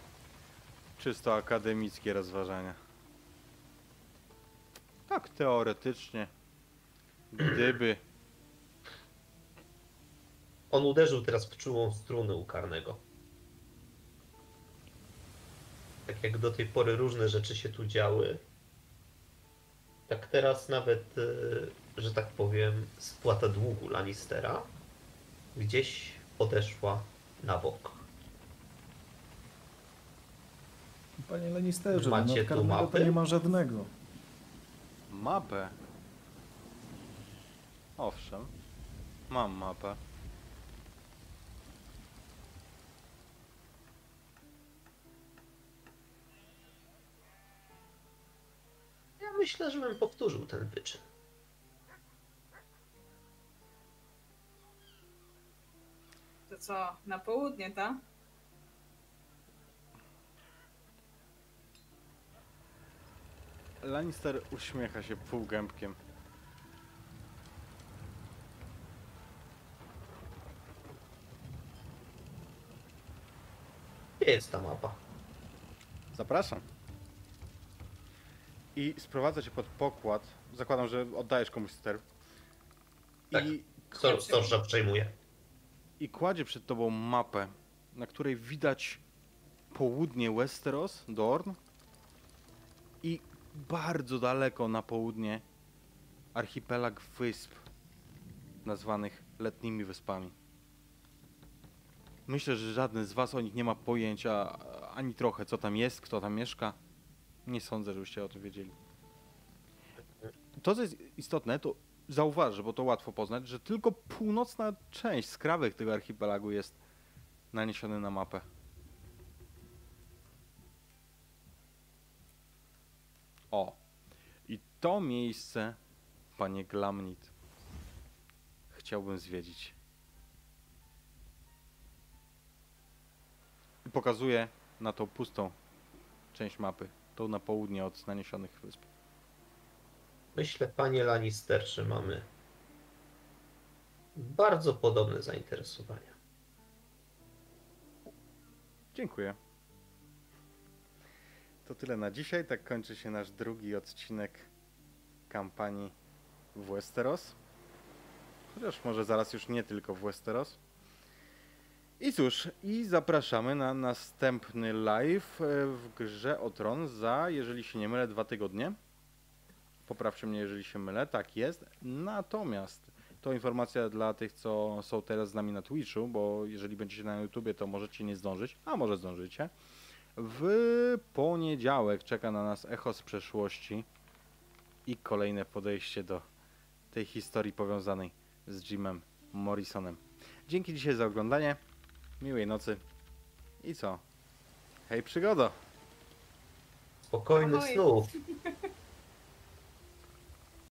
czysto akademickie rozważania. Tak teoretycznie. Gdyby. *clears throat* On uderzył teraz w czułą strunę u karnego. Tak jak do tej pory różne rzeczy się tu działy, tak teraz nawet, e, że tak powiem, spłata długu Lannistera gdzieś odeszła na bok. Panie Lannisterze, Macie tu mapy? nie ma żadnego. Mapę. Owszem. Mam mapę. Myślę, że bym powtórzył ten wyczyn. To co, na południe, ta? Lannister uśmiecha się półgębkiem. Gdzie jest ta mapa? Zapraszam. I sprowadza cię pod pokład. Zakładam, że oddajesz komuś ster. Tak. I, Stor- Storża przejmuje. I kładzie przed tobą mapę, na której widać południe Westeros, Dorn. I bardzo daleko na południe archipelag wysp, nazwanych letnimi wyspami. Myślę, że żaden z was o nich nie ma pojęcia ani trochę, co tam jest, kto tam mieszka. Nie sądzę, żebyście o tym wiedzieli. To, co jest istotne, to zauważ, bo to łatwo poznać, że tylko północna część, skrawek tego archipelagu jest naniesiony na mapę. O. I to miejsce, panie Glamnit, chciałbym zwiedzić. I pokazuję na tą pustą część mapy, tą na południe od naniesionych wysp. Myślę, panie Lannister, że mamy bardzo podobne zainteresowania. Dziękuję. To tyle na dzisiaj. Tak kończy się nasz drugi odcinek kampanii w Westeros. Chociaż może zaraz już nie tylko w Westeros. I cóż, i zapraszamy na następny live e, w grze o tron za, jeżeli się nie mylę, dwa tygodnie. Poprawcie mnie, jeżeli się mylę. Tak jest. Natomiast to informacja dla tych, co są teraz z nami na Twitchu, bo jeżeli będziecie na YouTubie, to możecie nie zdążyć, a może zdążycie. W poniedziałek czeka na nas echo z przeszłości i kolejne podejście do tej historii powiązanej z Jimem Morrisonem. Dzięki dzisiaj za oglądanie. Miłej nocy. I co? Hej przygodo! Spokojnych Ahoj. snów. *laughs*